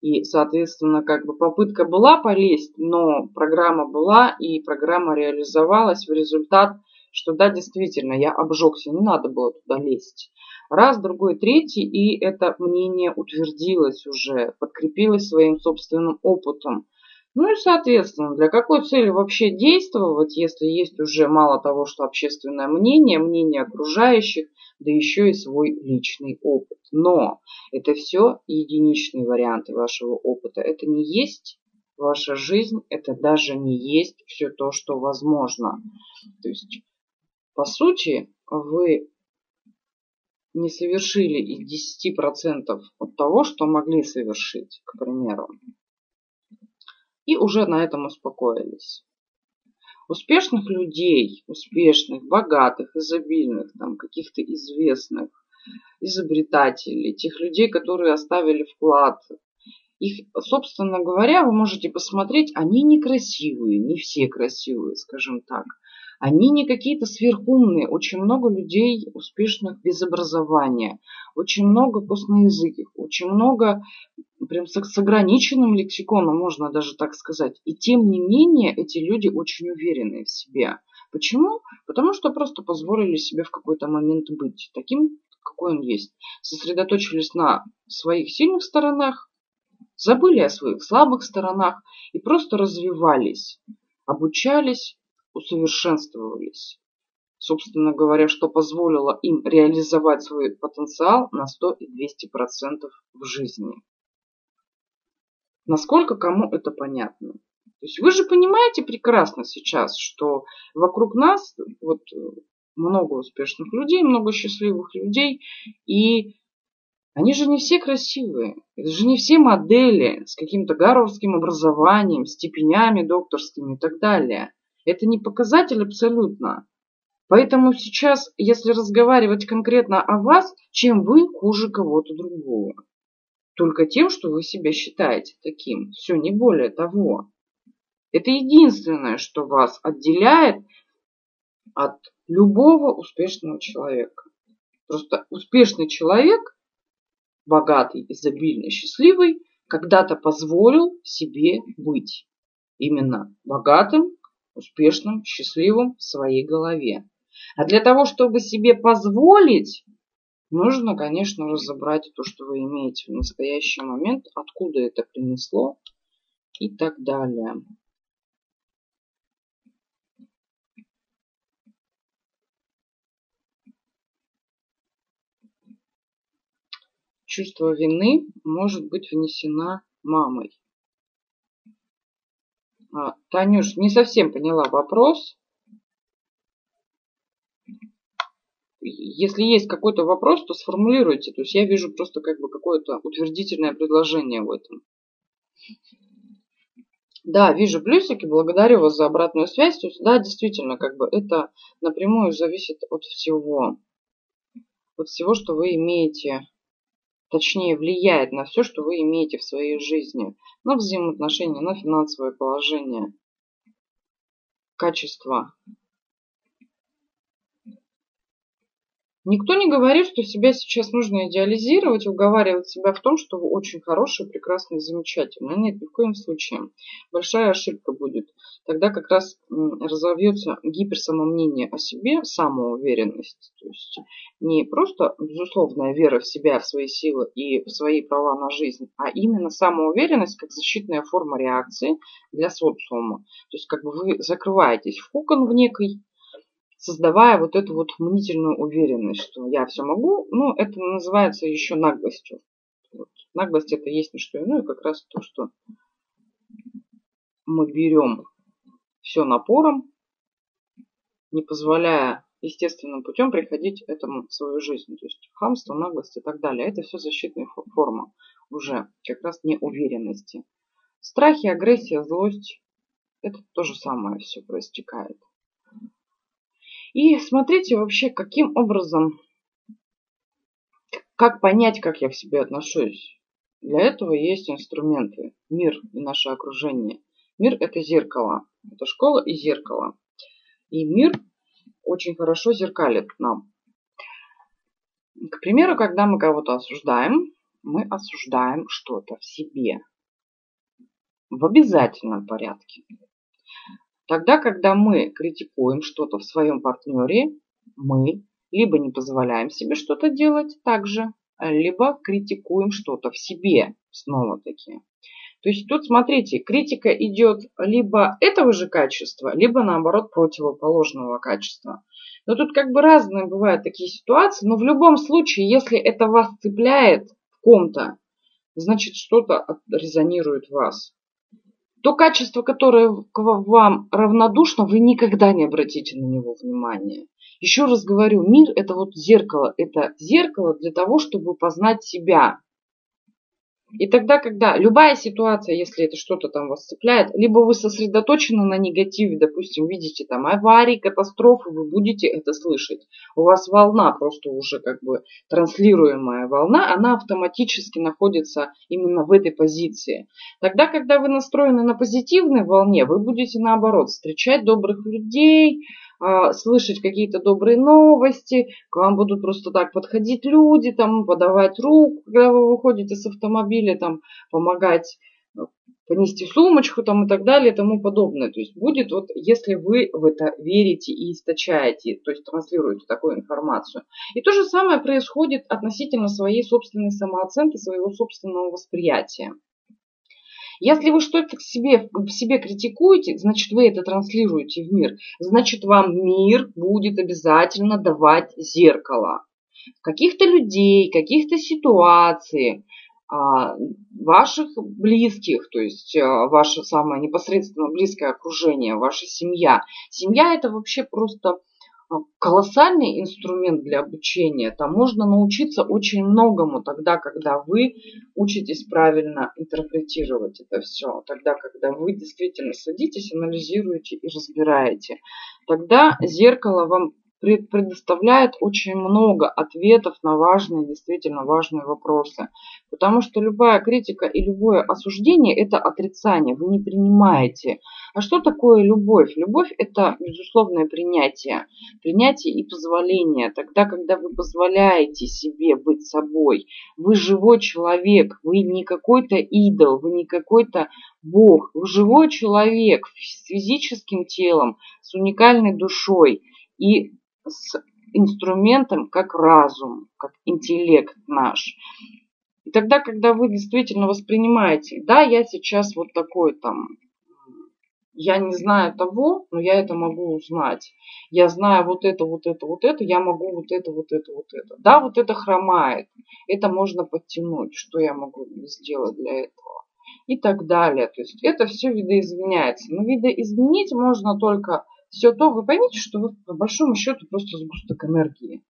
И, соответственно, как бы попытка была полезть, но программа была, и программа реализовалась в результат, что да, действительно, я обжегся, не надо было туда лезть. Раз, другой, третий, и это мнение утвердилось уже, подкрепилось своим собственным опытом. Ну и, соответственно, для какой цели вообще действовать, если есть уже мало того, что общественное мнение, мнение окружающих, да еще и свой личный опыт. Но это все единичные варианты вашего опыта. Это не есть ваша жизнь, это даже не есть все то, что возможно. То есть, по сути, вы не совершили и 10% от того, что могли совершить, к примеру. И уже на этом успокоились. Успешных людей, успешных, богатых, изобильных, там, каких-то известных, изобретателей, тех людей, которые оставили вклад, их, собственно говоря, вы можете посмотреть, они некрасивые, не все красивые, скажем так. Они не какие-то сверхумные. Очень много людей успешных без образования. Очень много косноязыких. Очень много прям с, с ограниченным лексиконом, можно даже так сказать. И тем не менее, эти люди очень уверенные в себе. Почему? Потому что просто позволили себе в какой-то момент быть таким, какой он есть. Сосредоточились на своих сильных сторонах, забыли о своих слабых сторонах и просто развивались, обучались, усовершенствовались. Собственно говоря, что позволило им реализовать свой потенциал на 100 и 200% в жизни. Насколько кому это понятно? То есть вы же понимаете прекрасно сейчас, что вокруг нас вот много успешных людей, много счастливых людей, и они же не все красивые. Это же не все модели с каким-то гарвардским образованием, степенями докторскими и так далее. Это не показатель абсолютно. Поэтому сейчас, если разговаривать конкретно о вас, чем вы хуже кого-то другого? Только тем, что вы себя считаете таким. Все, не более того. Это единственное, что вас отделяет от любого успешного человека. Просто успешный человек, богатый, изобильный, счастливый, когда-то позволил себе быть именно богатым, успешным, счастливым в своей голове. А для того, чтобы себе позволить, нужно, конечно, разобрать то, что вы имеете в настоящий момент, откуда это принесло и так далее. Чувство вины может быть внесена мамой. А, Танюш, не совсем поняла вопрос. Если есть какой-то вопрос, то сформулируйте. То есть я вижу просто как бы какое-то утвердительное предложение в этом. Да, вижу плюсики, благодарю вас за обратную связь. То есть, да, действительно, как бы это напрямую зависит от всего. От всего, что вы имеете, точнее, влияет на все, что вы имеете в своей жизни. На взаимоотношения, на финансовое положение, качество Никто не говорит, что себя сейчас нужно идеализировать, уговаривать себя в том, что вы очень хороший, прекрасный, замечательный. Нет, ни в коем случае. Большая ошибка будет. Тогда как раз разовьется гиперсамомнение о себе, самоуверенность. То есть не просто безусловная вера в себя, в свои силы и в свои права на жизнь, а именно самоуверенность как защитная форма реакции для социума. То есть как бы вы закрываетесь в кокон в некой создавая вот эту вот мнительную уверенность, что я все могу. Ну, это называется еще наглостью. Вот. Наглость это есть не что иное, как раз то, что мы берем все напором, не позволяя естественным путем приходить этому в свою жизнь. То есть хамство, наглость и так далее. Это все защитная форма уже как раз неуверенности. Страхи, агрессия, злость. Это то же самое все проистекает. И смотрите вообще, каким образом, как понять, как я к себе отношусь. Для этого есть инструменты. Мир и наше окружение. Мир – это зеркало. Это школа и зеркало. И мир очень хорошо зеркалит нам. К примеру, когда мы кого-то осуждаем, мы осуждаем что-то в себе. В обязательном порядке. Тогда, когда мы критикуем что-то в своем партнере, мы либо не позволяем себе что-то делать так же, либо критикуем что-то в себе снова-таки. То есть тут, смотрите, критика идет либо этого же качества, либо наоборот противоположного качества. Но тут как бы разные бывают такие ситуации, но в любом случае, если это вас цепляет в ком-то, значит что-то резонирует в вас. То качество, которое к вам равнодушно, вы никогда не обратите на него внимания. Еще раз говорю, мир это вот зеркало. Это зеркало для того, чтобы познать себя. И тогда, когда любая ситуация, если это что-то там вас цепляет, либо вы сосредоточены на негативе, допустим, видите там аварии, катастрофы, вы будете это слышать. У вас волна, просто уже как бы транслируемая волна, она автоматически находится именно в этой позиции. Тогда, когда вы настроены на позитивной волне, вы будете наоборот встречать добрых людей, слышать какие-то добрые новости, к вам будут просто так подходить люди, там, подавать руку, когда вы выходите с автомобиля, там, помогать э, понести сумочку там и так далее и тому подобное. То есть будет вот, если вы в это верите и источаете, то есть транслируете такую информацию. И то же самое происходит относительно своей собственной самооценки, своего собственного восприятия. Если вы что-то к себе, в себе критикуете, значит вы это транслируете в мир. Значит вам мир будет обязательно давать зеркало. Каких-то людей, каких-то ситуаций, а, ваших близких, то есть а, ваше самое непосредственно близкое окружение, ваша семья. Семья это вообще просто колоссальный инструмент для обучения. Там можно научиться очень многому тогда, когда вы учитесь правильно интерпретировать это все. Тогда, когда вы действительно садитесь, анализируете и разбираете. Тогда зеркало вам предоставляет очень много ответов на важные, действительно важные вопросы. Потому что любая критика и любое осуждение – это отрицание, вы не принимаете. А что такое любовь? Любовь – это безусловное принятие. Принятие и позволение. Тогда, когда вы позволяете себе быть собой, вы живой человек, вы не какой-то идол, вы не какой-то Бог, вы живой человек с физическим телом, с уникальной душой. И с инструментом, как разум, как интеллект наш. И тогда, когда вы действительно воспринимаете, да, я сейчас вот такой там, я не знаю того, но я это могу узнать. Я знаю вот это, вот это, вот это, я могу вот это, вот это, вот это. Да, вот это хромает. Это можно подтянуть. Что я могу сделать для этого? И так далее. То есть это все видоизменяется. Но видоизменить можно только все то, вы поймите, что вы по большому счету просто сгусток энергии.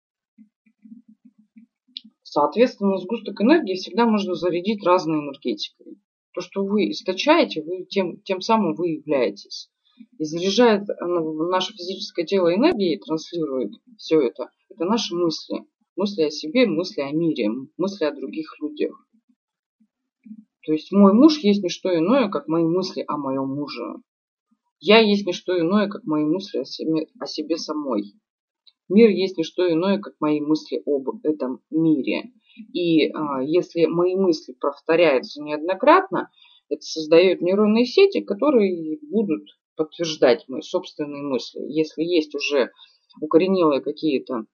Соответственно, сгусток энергии всегда можно зарядить разной энергетикой. То, что вы источаете, вы тем, тем самым вы являетесь. И заряжает наше физическое тело энергией, транслирует все это. Это наши мысли. Мысли о себе, мысли о мире, мысли о других людях. То есть мой муж есть не что иное, как мои мысли о моем муже. Я есть не что иное, как мои мысли о себе, о себе самой. Мир есть не что иное, как мои мысли об этом мире. И а, если мои мысли повторяются неоднократно, это создает нейронные сети, которые будут подтверждать мои собственные мысли. Если есть уже укоренелые какие-то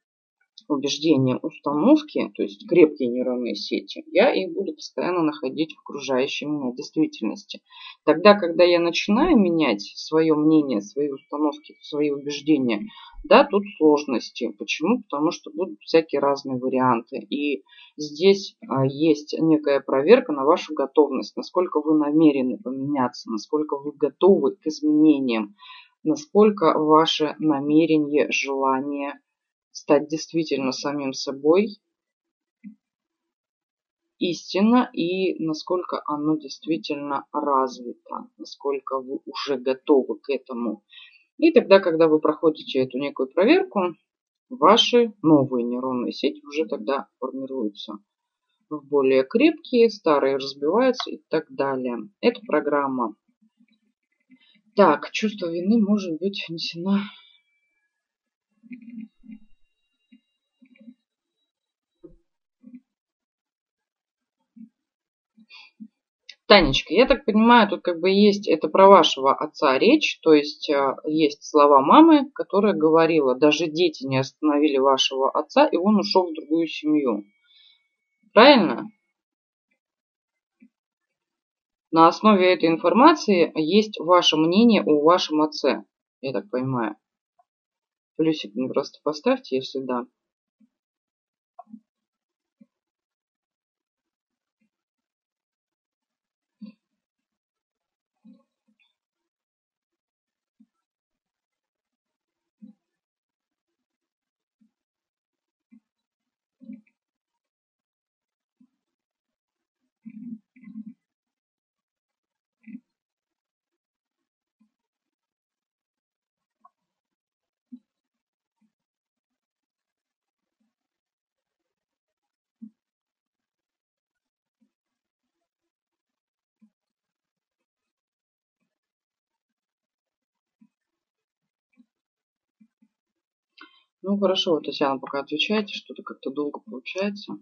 убеждения, установки, то есть крепкие нейронные сети, я их буду постоянно находить в окружающей меня действительности. Тогда, когда я начинаю менять свое мнение, свои установки, свои убеждения, да, тут сложности. Почему? Потому что будут всякие разные варианты. И здесь а, есть некая проверка на вашу готовность, насколько вы намерены поменяться, насколько вы готовы к изменениям, насколько ваше намерение, желание стать действительно самим собой истинно и насколько оно действительно развито, насколько вы уже готовы к этому. И тогда, когда вы проходите эту некую проверку, ваши новые нейронные сети уже тогда формируются в более крепкие, старые разбиваются и так далее. Это программа. Так, чувство вины может быть внесено Танечка, я так понимаю, тут как бы есть, это про вашего отца речь, то есть а, есть слова мамы, которая говорила, даже дети не остановили вашего отца, и он ушел в другую семью. Правильно? На основе этой информации есть ваше мнение о вашем отце, я так понимаю. Плюсик мне просто поставьте, если да. Ну хорошо, вот Татьяна, пока отвечаете, что-то как-то долго получается.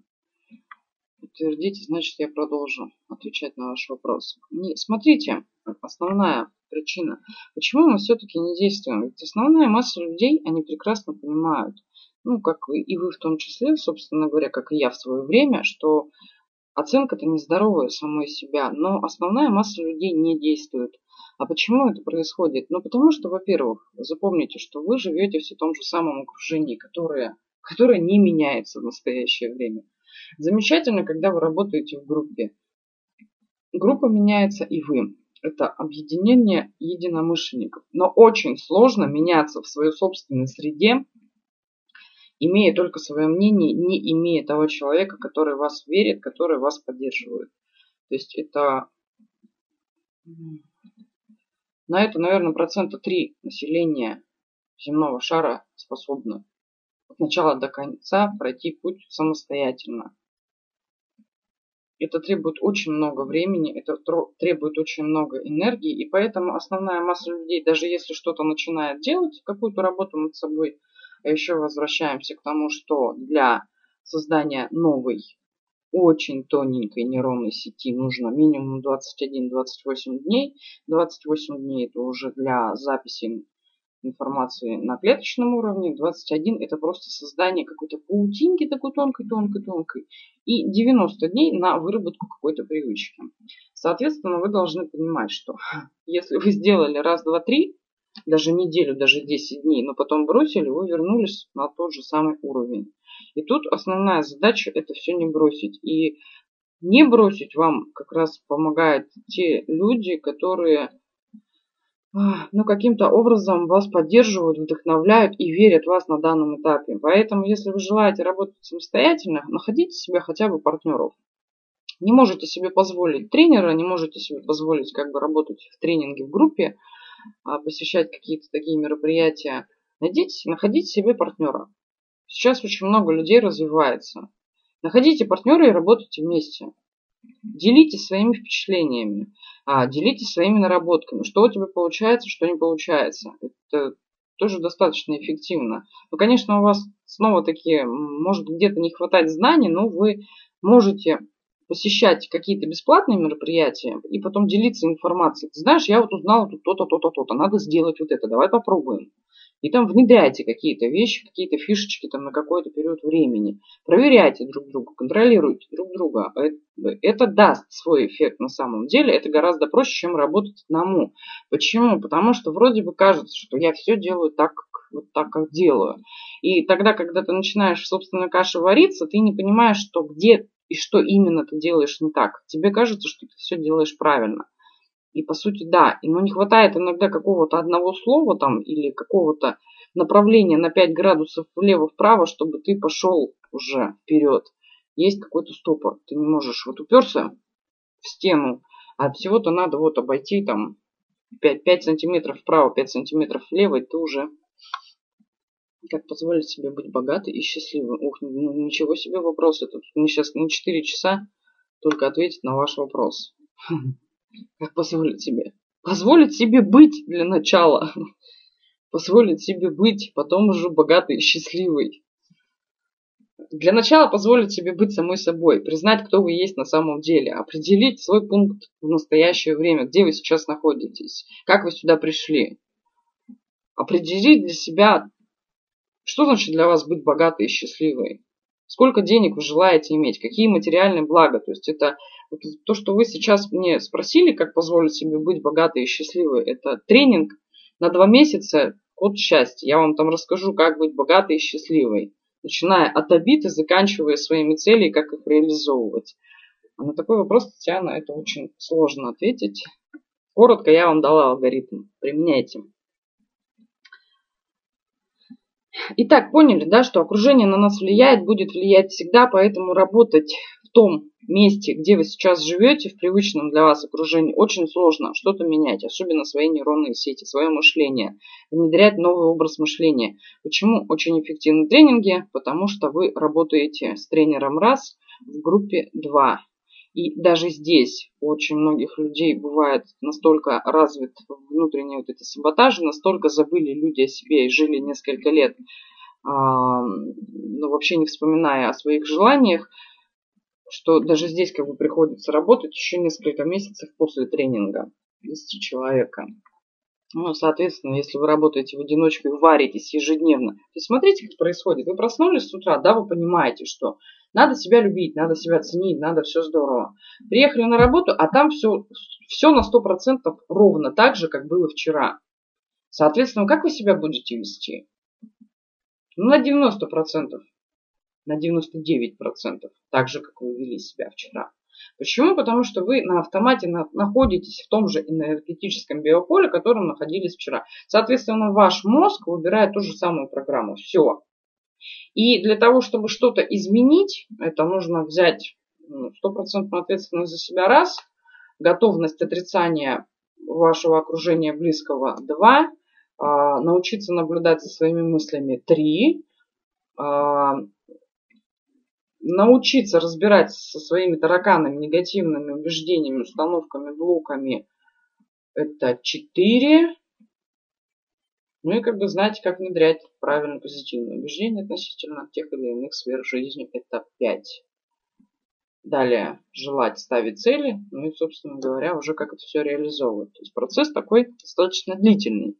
Подтвердите, значит я продолжу отвечать на ваш вопрос. Не, смотрите, основная причина, почему мы все-таки не действуем. Ведь основная масса людей, они прекрасно понимают, ну, как и вы в том числе, собственно говоря, как и я в свое время, что оценка-то нездоровая самой себя, но основная масса людей не действует. А почему это происходит? Ну, потому что, во-первых, запомните, что вы живете все в том же самом окружении, которое, которое не меняется в настоящее время. Замечательно, когда вы работаете в группе. Группа меняется и вы. Это объединение единомышленников. Но очень сложно меняться в своей собственной среде, имея только свое мнение, не имея того человека, который вас верит, который вас поддерживает. То есть это на это, наверное, процента 3 населения земного шара способны от начала до конца пройти путь самостоятельно. Это требует очень много времени, это требует очень много энергии, и поэтому основная масса людей, даже если что-то начинает делать, какую-то работу над собой, еще возвращаемся к тому, что для создания новой очень тоненькой нейронной сети нужно минимум 21-28 дней. 28 дней это уже для записи информации на клеточном уровне. 21 это просто создание какой-то паутинки такой тонкой-тонкой-тонкой. И 90 дней на выработку какой-то привычки. Соответственно, вы должны понимать, что если вы сделали раз, два, три, даже неделю, даже 10 дней, но потом бросили, вы вернулись на тот же самый уровень. И тут основная задача это все не бросить. И не бросить вам как раз помогают те люди, которые а, ну, каким-то образом вас поддерживают, вдохновляют и верят в вас на данном этапе. Поэтому, если вы желаете работать самостоятельно, находите себе хотя бы партнеров. не можете себе позволить тренера, не можете себе позволить как бы работать в тренинге в группе, посещать какие-то такие мероприятия, найдите, находите себе партнера. Сейчас очень много людей развивается. Находите партнера и работайте вместе. Делитесь своими впечатлениями, а, делитесь своими наработками. Что у тебя получается, что не получается. Это тоже достаточно эффективно. Ну, конечно, у вас снова таки может где-то не хватать знаний, но вы можете посещать какие-то бесплатные мероприятия и потом делиться информацией. Ты знаешь, я вот узнала тут то-то, то-то, то-то, надо сделать вот это, давай попробуем. И там внедряйте какие-то вещи, какие-то фишечки там на какой-то период времени. Проверяйте друг друга, контролируйте друг друга. Это, это даст свой эффект на самом деле. Это гораздо проще, чем работать одному. Почему? Потому что вроде бы кажется, что я все делаю так, вот так, как делаю. И тогда, когда ты начинаешь в собственной каше вариться, ты не понимаешь, что где и что именно ты делаешь не так. Тебе кажется, что ты все делаешь правильно. И по сути, да, ему не хватает иногда какого-то одного слова там или какого-то направления на 5 градусов влево-вправо, чтобы ты пошел уже вперед. Есть какой-то стопор. Ты не можешь, вот уперся в стену, а всего-то надо вот обойти там 5, 5 сантиметров вправо, 5 сантиметров влево, и ты уже как позволить себе быть богатой и счастливой? Ух, ну, ничего себе вопрос этот. Мне сейчас на 4 часа только ответить на ваш вопрос. Как позволить себе? Позволить себе быть для начала. Позволить себе быть, потом уже богатой и счастливой. Для начала позволить себе быть самой собой, признать, кто вы есть на самом деле, определить свой пункт в настоящее время, где вы сейчас находитесь, как вы сюда пришли. Определить для себя, что значит для вас быть богатой и счастливой. Сколько денег вы желаете иметь, какие материальные блага. То есть это то, что вы сейчас мне спросили, как позволить себе быть богатой и счастливой, это тренинг на два месяца от счастья. Я вам там расскажу, как быть богатой и счастливой, начиная от обид и заканчивая своими целями, как их реализовывать. А на такой вопрос, Татьяна, это очень сложно ответить. Коротко я вам дала алгоритм. Применяйте. Итак, поняли, да, что окружение на нас влияет, будет влиять всегда, поэтому работать в том месте, где вы сейчас живете, в привычном для вас окружении, очень сложно что-то менять, особенно свои нейронные сети, свое мышление, внедрять новый образ мышления. Почему очень эффективны тренинги? Потому что вы работаете с тренером раз в группе 2. И даже здесь у очень многих людей бывает настолько развит внутренние вот эти саботажи, настолько забыли люди о себе и жили несколько лет, а, ну, вообще не вспоминая о своих желаниях, что даже здесь как бы приходится работать еще несколько месяцев после тренинга, вести человека. Ну, соответственно, если вы работаете в одиночку и варитесь ежедневно, то смотрите, как происходит. Вы проснулись с утра, да, вы понимаете, что надо себя любить, надо себя ценить, надо все здорово. Приехали на работу, а там все, все на 100% ровно так же, как было вчера. Соответственно, как вы себя будете вести? Ну, на 90%, на 99%, так же, как вы вели себя вчера. Почему? Потому что вы на автомате находитесь в том же энергетическом биополе, в котором находились вчера. Соответственно, ваш мозг выбирает ту же самую программу. Все. И для того, чтобы что-то изменить, это нужно взять ну, стопроцентную ответственность за себя раз, готовность отрицания вашего окружения близкого два, а, научиться наблюдать за своими мыслями три, а, научиться разбирать со своими тараканами, негативными убеждениями, установками, блоками, это четыре, ну и как бы знать, как внедрять правильно позитивные убеждения относительно тех или иных сфер жизни. Это 5. Далее желать ставить цели, ну и, собственно говоря, уже как это все реализовывать. То есть процесс такой достаточно длительный.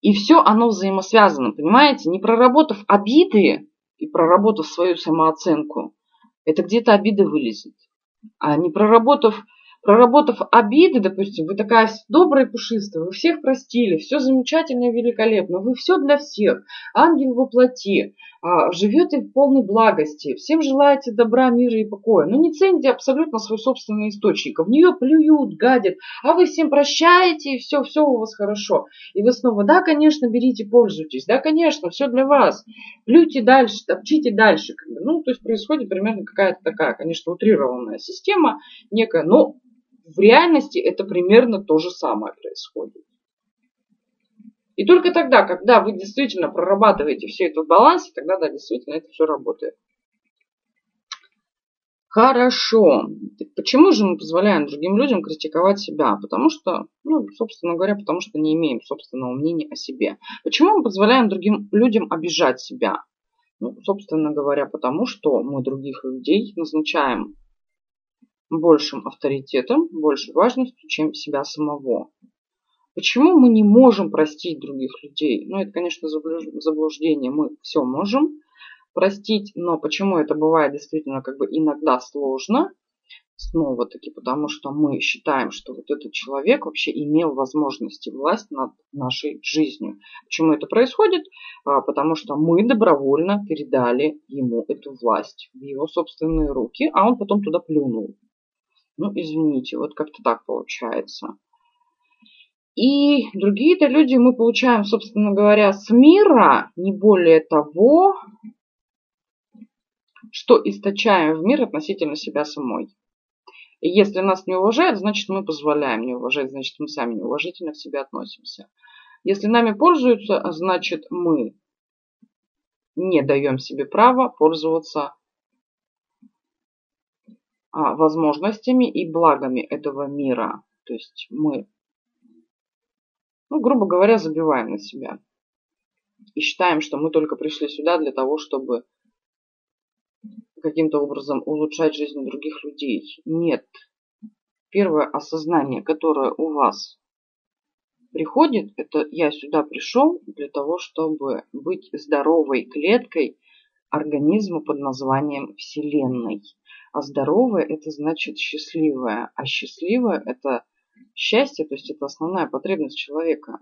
И все оно взаимосвязано, понимаете? Не проработав обиды и проработав свою самооценку, это где-то обида вылезет. А не проработав проработав обиды, допустим, вы такая добрая и пушистая, вы всех простили, все замечательно и великолепно, вы все для всех, ангел во плоти, а, живете в полной благости, всем желаете добра, мира и покоя, но не цените абсолютно свой собственный источник, в нее плюют, гадят, а вы всем прощаете, и все, все у вас хорошо. И вы снова, да, конечно, берите, пользуйтесь, да, конечно, все для вас, плюйте дальше, топчите дальше. Ну, то есть происходит примерно какая-то такая, конечно, утрированная система, некая, но в реальности это примерно то же самое происходит. И только тогда, когда вы действительно прорабатываете все это в балансе, тогда, да, действительно это все работает. Хорошо. Почему же мы позволяем другим людям критиковать себя? Потому что, ну, собственно говоря, потому что не имеем собственного мнения о себе. Почему мы позволяем другим людям обижать себя? Ну, собственно говоря, потому что мы других людей назначаем большим авторитетом, большей важностью, чем себя самого. Почему мы не можем простить других людей? Ну, это, конечно, заблуждение. Мы все можем простить, но почему это бывает действительно как бы иногда сложно? Снова-таки потому, что мы считаем, что вот этот человек вообще имел возможности власть над нашей жизнью. Почему это происходит? А, потому что мы добровольно передали ему эту власть в его собственные руки, а он потом туда плюнул. Ну, извините, вот как-то так получается. И другие-то люди мы получаем, собственно говоря, с мира, не более того, что источаем в мир относительно себя самой. И если нас не уважают, значит мы позволяем не уважать, значит мы сами неуважительно к себе относимся. Если нами пользуются, значит мы не даем себе права пользоваться возможностями и благами этого мира. То есть мы, ну, грубо говоря, забиваем на себя. И считаем, что мы только пришли сюда для того, чтобы каким-то образом улучшать жизнь других людей. Нет. Первое осознание, которое у вас приходит, это я сюда пришел для того, чтобы быть здоровой клеткой организма под названием Вселенной. А здоровая это значит счастливая. А счастливая это счастье, то есть это основная потребность человека.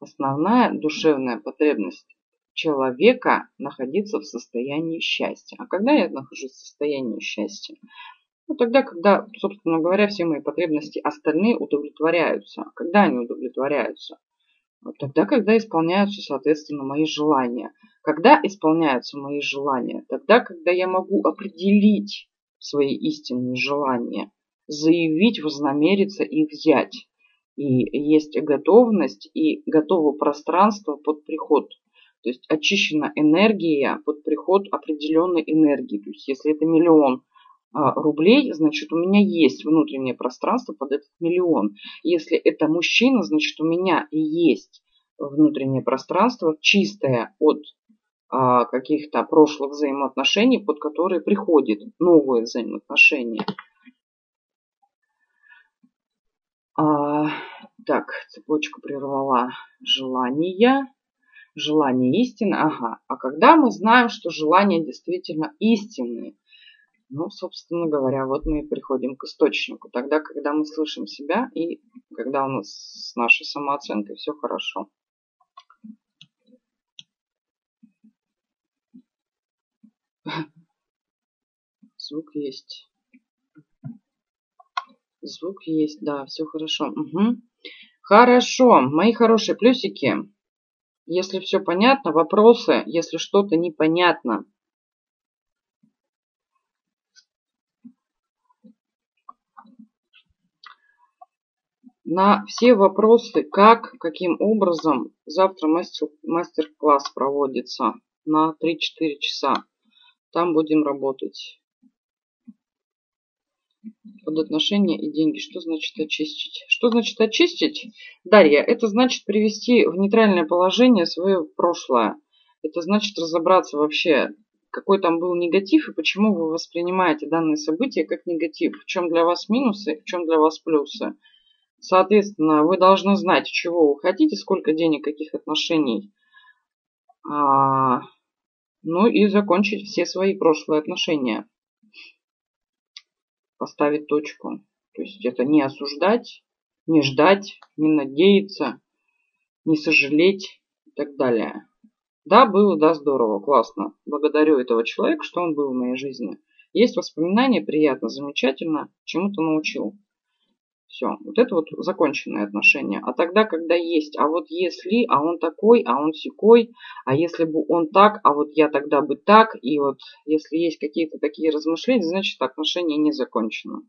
Основная душевная потребность человека находиться в состоянии счастья. А когда я нахожусь в состоянии счастья? Ну, тогда, когда, собственно говоря, все мои потребности остальные удовлетворяются. Когда они удовлетворяются? Тогда, когда исполняются, соответственно, мои желания. Когда исполняются мои желания? Тогда, когда я могу определить свои истинные желания, заявить, вознамериться и взять. И есть готовность и готово пространство под приход. То есть очищена энергия под приход определенной энергии. То есть если это миллион рублей, значит, у меня есть внутреннее пространство под этот миллион. Если это мужчина, значит, у меня есть внутреннее пространство чистое от а, каких-то прошлых взаимоотношений, под которые приходят новые взаимоотношения. А, так, цепочку прервала желание. Желание истины. Ага. А когда мы знаем, что желания действительно истинные? Ну, собственно говоря, вот мы и приходим к источнику. Тогда, когда мы слышим себя и когда у нас с нашей самооценкой все хорошо. Звук есть. Звук есть, да, все хорошо. Угу. Хорошо, мои хорошие плюсики. Если все понятно, вопросы, если что-то непонятно, на все вопросы, как, каким образом, завтра мастер-класс проводится на 3-4 часа. Там будем работать. Под отношения и деньги. Что значит очистить? Что значит очистить? Дарья, это значит привести в нейтральное положение свое прошлое. Это значит разобраться вообще, какой там был негатив и почему вы воспринимаете данные события как негатив. В чем для вас минусы, в чем для вас плюсы. Соответственно, вы должны знать, чего вы хотите, сколько денег, каких отношений. А, ну и закончить все свои прошлые отношения. поставить точку. То есть это не осуждать, не ждать, не надеяться, не сожалеть и так далее. Да, было, да, здорово, классно. Благодарю этого человека, что он был в моей жизни. Есть воспоминания, приятно, замечательно, чему-то научил. Все, вот это вот законченные отношения. А тогда, когда есть, а вот если, а он такой, а он секой, а если бы он так, а вот я тогда бы так, и вот если есть какие-то такие размышления, значит отношения не закончены.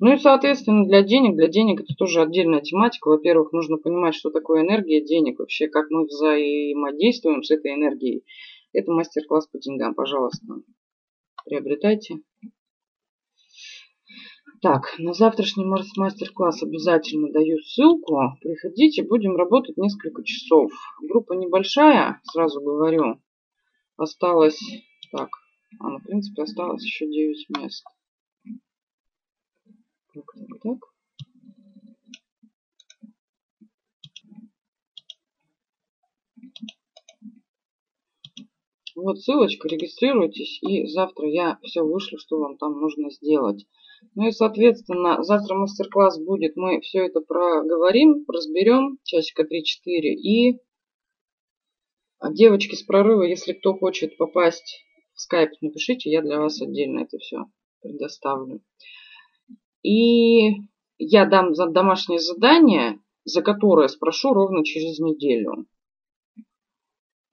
Ну и, соответственно, для денег, для денег это тоже отдельная тематика. Во-первых, нужно понимать, что такое энергия денег, вообще как мы взаимодействуем с этой энергией. Это мастер-класс по деньгам, пожалуйста, приобретайте. Так, на завтрашний мастер-класс обязательно даю ссылку. Приходите, будем работать несколько часов. Группа небольшая, сразу говорю. Осталось, так, а, ну, в принципе, осталось еще 9 мест. Так, так, так. Вот ссылочка, регистрируйтесь, и завтра я все вышлю, что вам там нужно сделать. Ну и, соответственно, завтра мастер-класс будет. Мы все это проговорим, разберем, часика 3-4. И девочки с прорыва, если кто хочет попасть в скайп, напишите, я для вас отдельно это все предоставлю. И я дам домашнее задание, за которое спрошу ровно через неделю.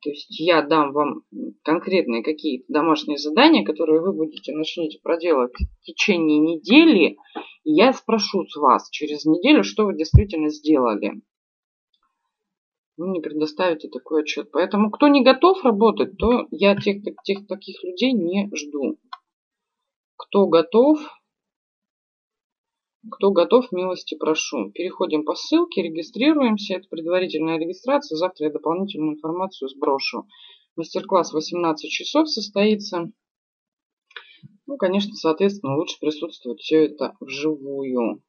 То есть я дам вам конкретные какие-то домашние задания, которые вы будете начнете проделать в течение недели. И я спрошу с вас через неделю, что вы действительно сделали. Вы мне предоставите такой отчет. Поэтому, кто не готов работать, то я тех, тех таких людей не жду. Кто готов, кто готов, милости прошу. Переходим по ссылке, регистрируемся. Это предварительная регистрация. Завтра я дополнительную информацию сброшу. Мастер-класс 18 часов состоится. Ну, конечно, соответственно, лучше присутствовать все это вживую.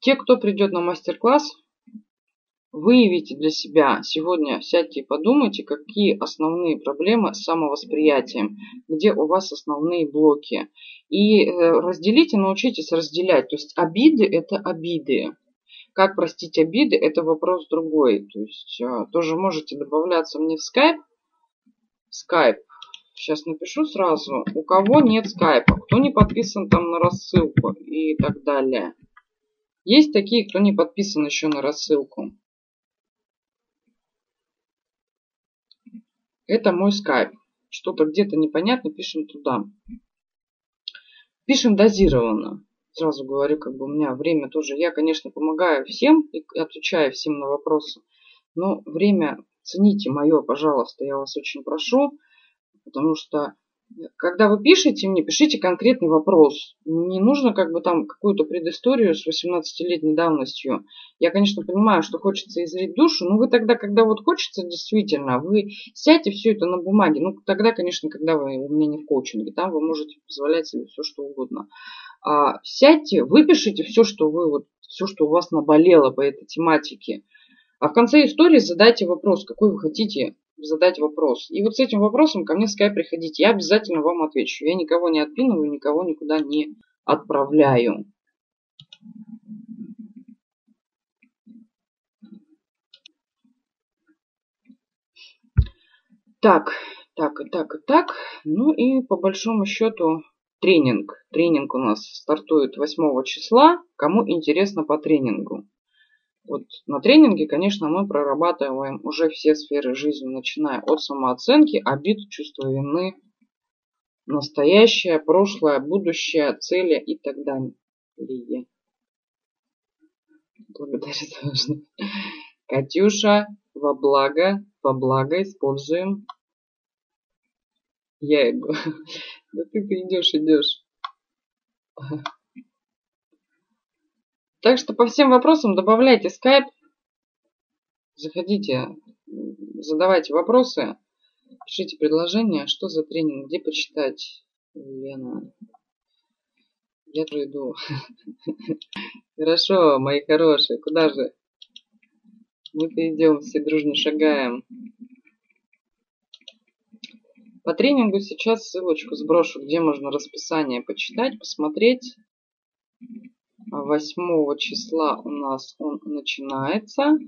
Те, кто придет на мастер-класс, выявите для себя сегодня, и подумайте, какие основные проблемы с самовосприятием, где у вас основные блоки. И э, разделите, научитесь разделять. То есть обиды это обиды. Как простить обиды, это вопрос другой. То есть э, тоже можете добавляться мне в скайп. Скайп. Сейчас напишу сразу. У кого нет скайпа, кто не подписан там на рассылку и так далее. Есть такие, кто не подписан еще на рассылку. Это мой скайп. Что-то где-то непонятно, пишем туда. Пишем дозированно. Сразу говорю, как бы у меня время тоже. Я, конечно, помогаю всем и отвечаю всем на вопросы. Но время цените мое, пожалуйста, я вас очень прошу. Потому что когда вы пишете мне, пишите конкретный вопрос. Не нужно как бы там какую-то предысторию с 18-летней давностью. Я, конечно, понимаю, что хочется излить душу, но вы тогда, когда вот хочется действительно, вы сядьте все это на бумаге. Ну, тогда, конечно, когда вы у меня не в коучинге, там вы можете позволять себе все, что угодно. А, сядьте, выпишите все, что вы вот, все, что у вас наболело по этой тематике. А в конце истории задайте вопрос, какой вы хотите задать вопрос. И вот с этим вопросом ко мне в скайп приходите. Я обязательно вам отвечу. Я никого не отпинываю, никого никуда не отправляю. Так, так, так, так. Ну и по большому счету тренинг. Тренинг у нас стартует 8 числа. Кому интересно по тренингу. Вот на тренинге, конечно, мы прорабатываем уже все сферы жизни, начиная от самооценки, обид, чувства вины, настоящее, прошлое, будущее, цели и так далее. Благодарю тоже. Катюша, во благо, во благо используем. Я его. Да ты придешь, идешь. Так что по всем вопросам добавляйте скайп. Заходите, задавайте вопросы, пишите предложения, что за тренинг, где почитать. Лена, я иду. Хорошо, мои хорошие, куда же? Мы-то идем, все дружно шагаем. По тренингу сейчас ссылочку сброшу, где можно расписание почитать, посмотреть. 8 числа у нас он начинается.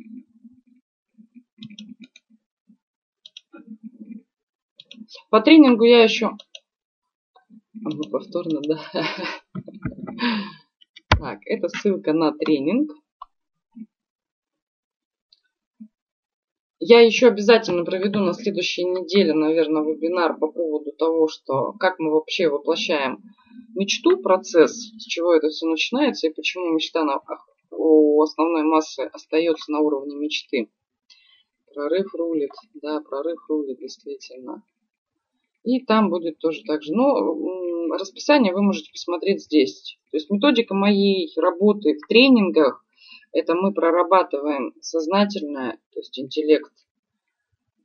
По тренингу я еще... А, повторно, да. Так, это ссылка на тренинг. Я еще обязательно проведу на следующей неделе, наверное, вебинар по поводу того, что как мы вообще воплощаем мечту, процесс, с чего это все начинается и почему мечта на, у основной массы остается на уровне мечты. Прорыв рулит, да, прорыв рулит, действительно. И там будет тоже так же. Но расписание вы можете посмотреть здесь. То есть методика моей работы в тренингах, это мы прорабатываем сознательное, то есть интеллект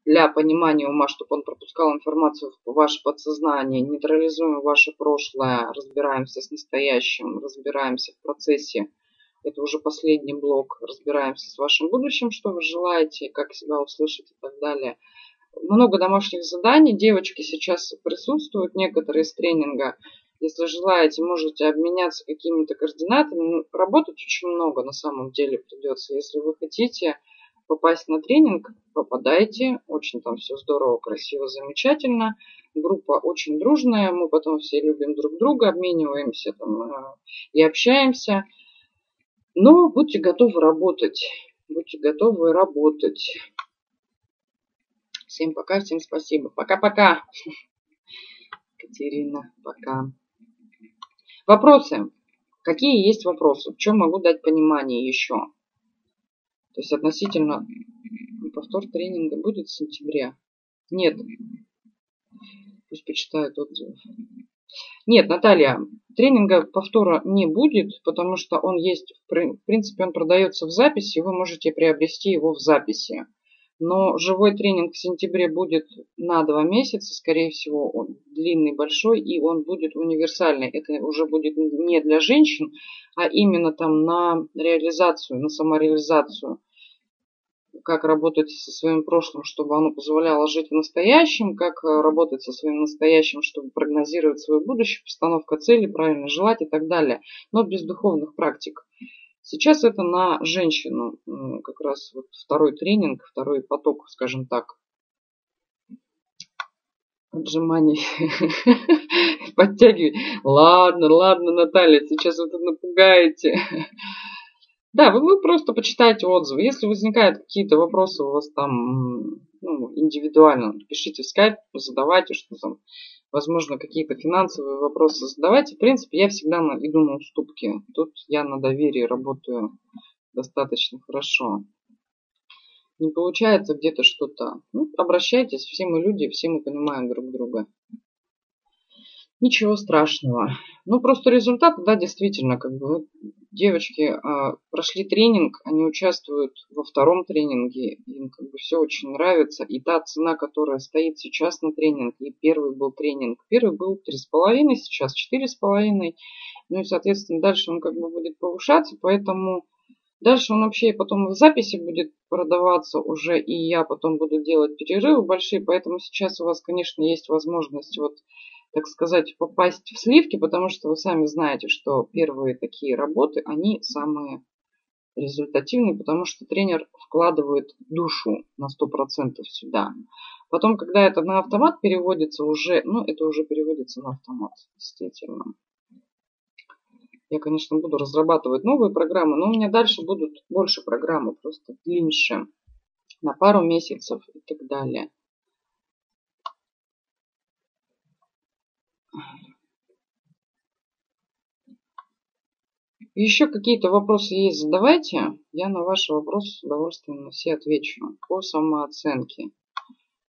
для понимания ума, чтобы он пропускал информацию в ваше подсознание, нейтрализуем ваше прошлое, разбираемся с настоящим, разбираемся в процессе. Это уже последний блок. Разбираемся с вашим будущим, что вы желаете, как себя услышать и так далее. Много домашних заданий. Девочки сейчас присутствуют, некоторые из тренинга. Если желаете, можете обменяться какими-то координатами. Ну, работать очень много на самом деле придется. Если вы хотите попасть на тренинг, попадайте. Очень там все здорово, красиво, замечательно. Группа очень дружная. Мы потом все любим друг друга, обмениваемся там э, и общаемся. Но будьте готовы работать. Будьте готовы работать. Всем пока, всем спасибо. Пока-пока. Катерина, пока. Вопросы. Какие есть вопросы? В чем могу дать понимание еще? То есть относительно повтор тренинга будет в сентябре? Нет. Пусть почитают отзывы. Нет, Наталья, тренинга повтора не будет, потому что он есть, в принципе, он продается в записи, вы можете приобрести его в записи. Но живой тренинг в сентябре будет на два месяца, скорее всего, он длинный, большой, и он будет универсальный. Это уже будет не для женщин, а именно там на реализацию, на самореализацию. Как работать со своим прошлым, чтобы оно позволяло жить в настоящем, как работать со своим настоящим, чтобы прогнозировать свое будущее, постановка цели, правильно желать и так далее. Но без духовных практик. Сейчас это на женщину, как раз вот второй тренинг, второй поток, скажем так, отжиманий, подтягивать. Ладно, ладно, Наталья, сейчас вы тут напугаете. Да, вы, вы просто почитайте отзывы. Если возникают какие-то вопросы у вас там ну, индивидуально, пишите в скайп, задавайте, что там возможно, какие-то финансовые вопросы задавайте. В принципе, я всегда иду на уступки. Тут я на доверии работаю достаточно хорошо. Не получается где-то что-то. Ну, обращайтесь, все мы люди, все мы понимаем друг друга. Ничего страшного. Ну, просто результат, да, действительно, как бы девочки э, прошли тренинг, они участвуют во втором тренинге, им как бы все очень нравится. И та цена, которая стоит сейчас на тренинг, и первый был тренинг, первый был 3,5, сейчас 4,5. Ну и, соответственно, дальше он как бы будет повышаться, поэтому дальше он вообще и потом в записи будет продаваться уже, и я потом буду делать перерывы большие, поэтому сейчас у вас, конечно, есть возможность вот так сказать, попасть в сливки, потому что вы сами знаете, что первые такие работы, они самые результативные, потому что тренер вкладывает душу на 100% сюда. Потом, когда это на автомат переводится уже, ну, это уже переводится на автомат, действительно. Я, конечно, буду разрабатывать новые программы, но у меня дальше будут больше программы, просто длиннее, на пару месяцев и так далее. Еще какие-то вопросы есть, задавайте. Я на ваши вопросы с удовольствием на все отвечу. По самооценке.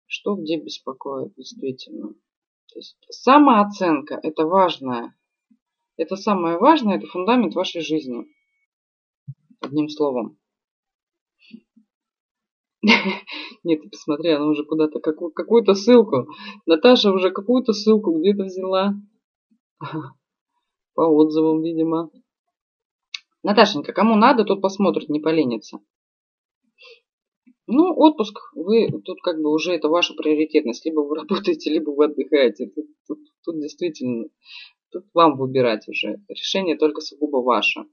Что где беспокоит действительно. То есть самооценка – это важное. Это самое важное, это фундамент вашей жизни. Одним словом. Нет, посмотри, она уже куда-то какую-то ссылку. Наташа уже какую-то ссылку где-то взяла. По отзывам, видимо. Наташенька, кому надо, тот посмотрит, не поленится. Ну, отпуск, вы тут как бы уже это ваша приоритетность. Либо вы работаете, либо вы отдыхаете. Тут, тут, тут действительно, тут вам выбирать уже. Решение только сугубо ваше.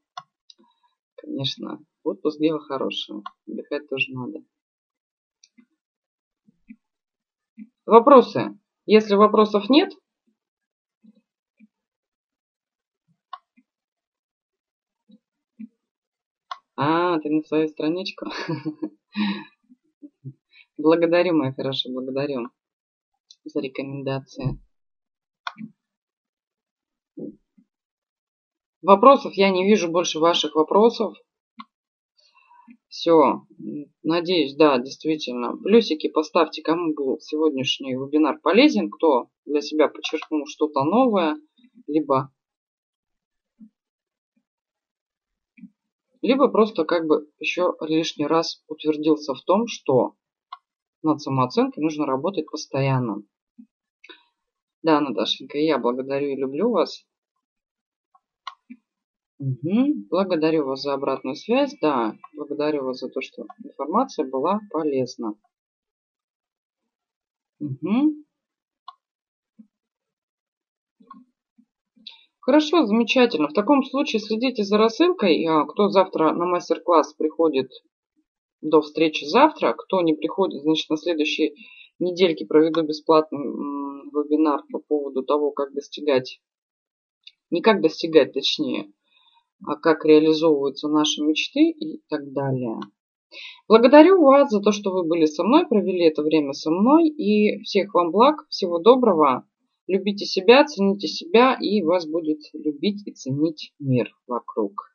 Конечно, отпуск дело хорошее. Отдыхать тоже надо. Вопросы? Если вопросов нет, А, ты на свою страничку? Благодарю, моя хорошая, благодарю за рекомендации. Вопросов я не вижу больше ваших вопросов. Все, надеюсь, да, действительно. Плюсики поставьте, кому был сегодняшний вебинар полезен, кто для себя подчеркнул что-то новое, либо либо просто как бы еще лишний раз утвердился в том, что над самооценкой нужно работать постоянно. Да, Наташенька, я благодарю и люблю вас. Угу. Благодарю вас за обратную связь. Да, благодарю вас за то, что информация была полезна. Угу. Хорошо, замечательно. В таком случае следите за рассылкой. А, кто завтра на мастер-класс приходит до встречи завтра. Кто не приходит, значит, на следующей недельке проведу бесплатный вебинар по поводу того, как достигать, не как достигать, точнее, а как реализовываются наши мечты и так далее. Благодарю вас за то, что вы были со мной, провели это время со мной. И всех вам благ, всего доброго. Любите себя, цените себя, и вас будет любить и ценить мир вокруг.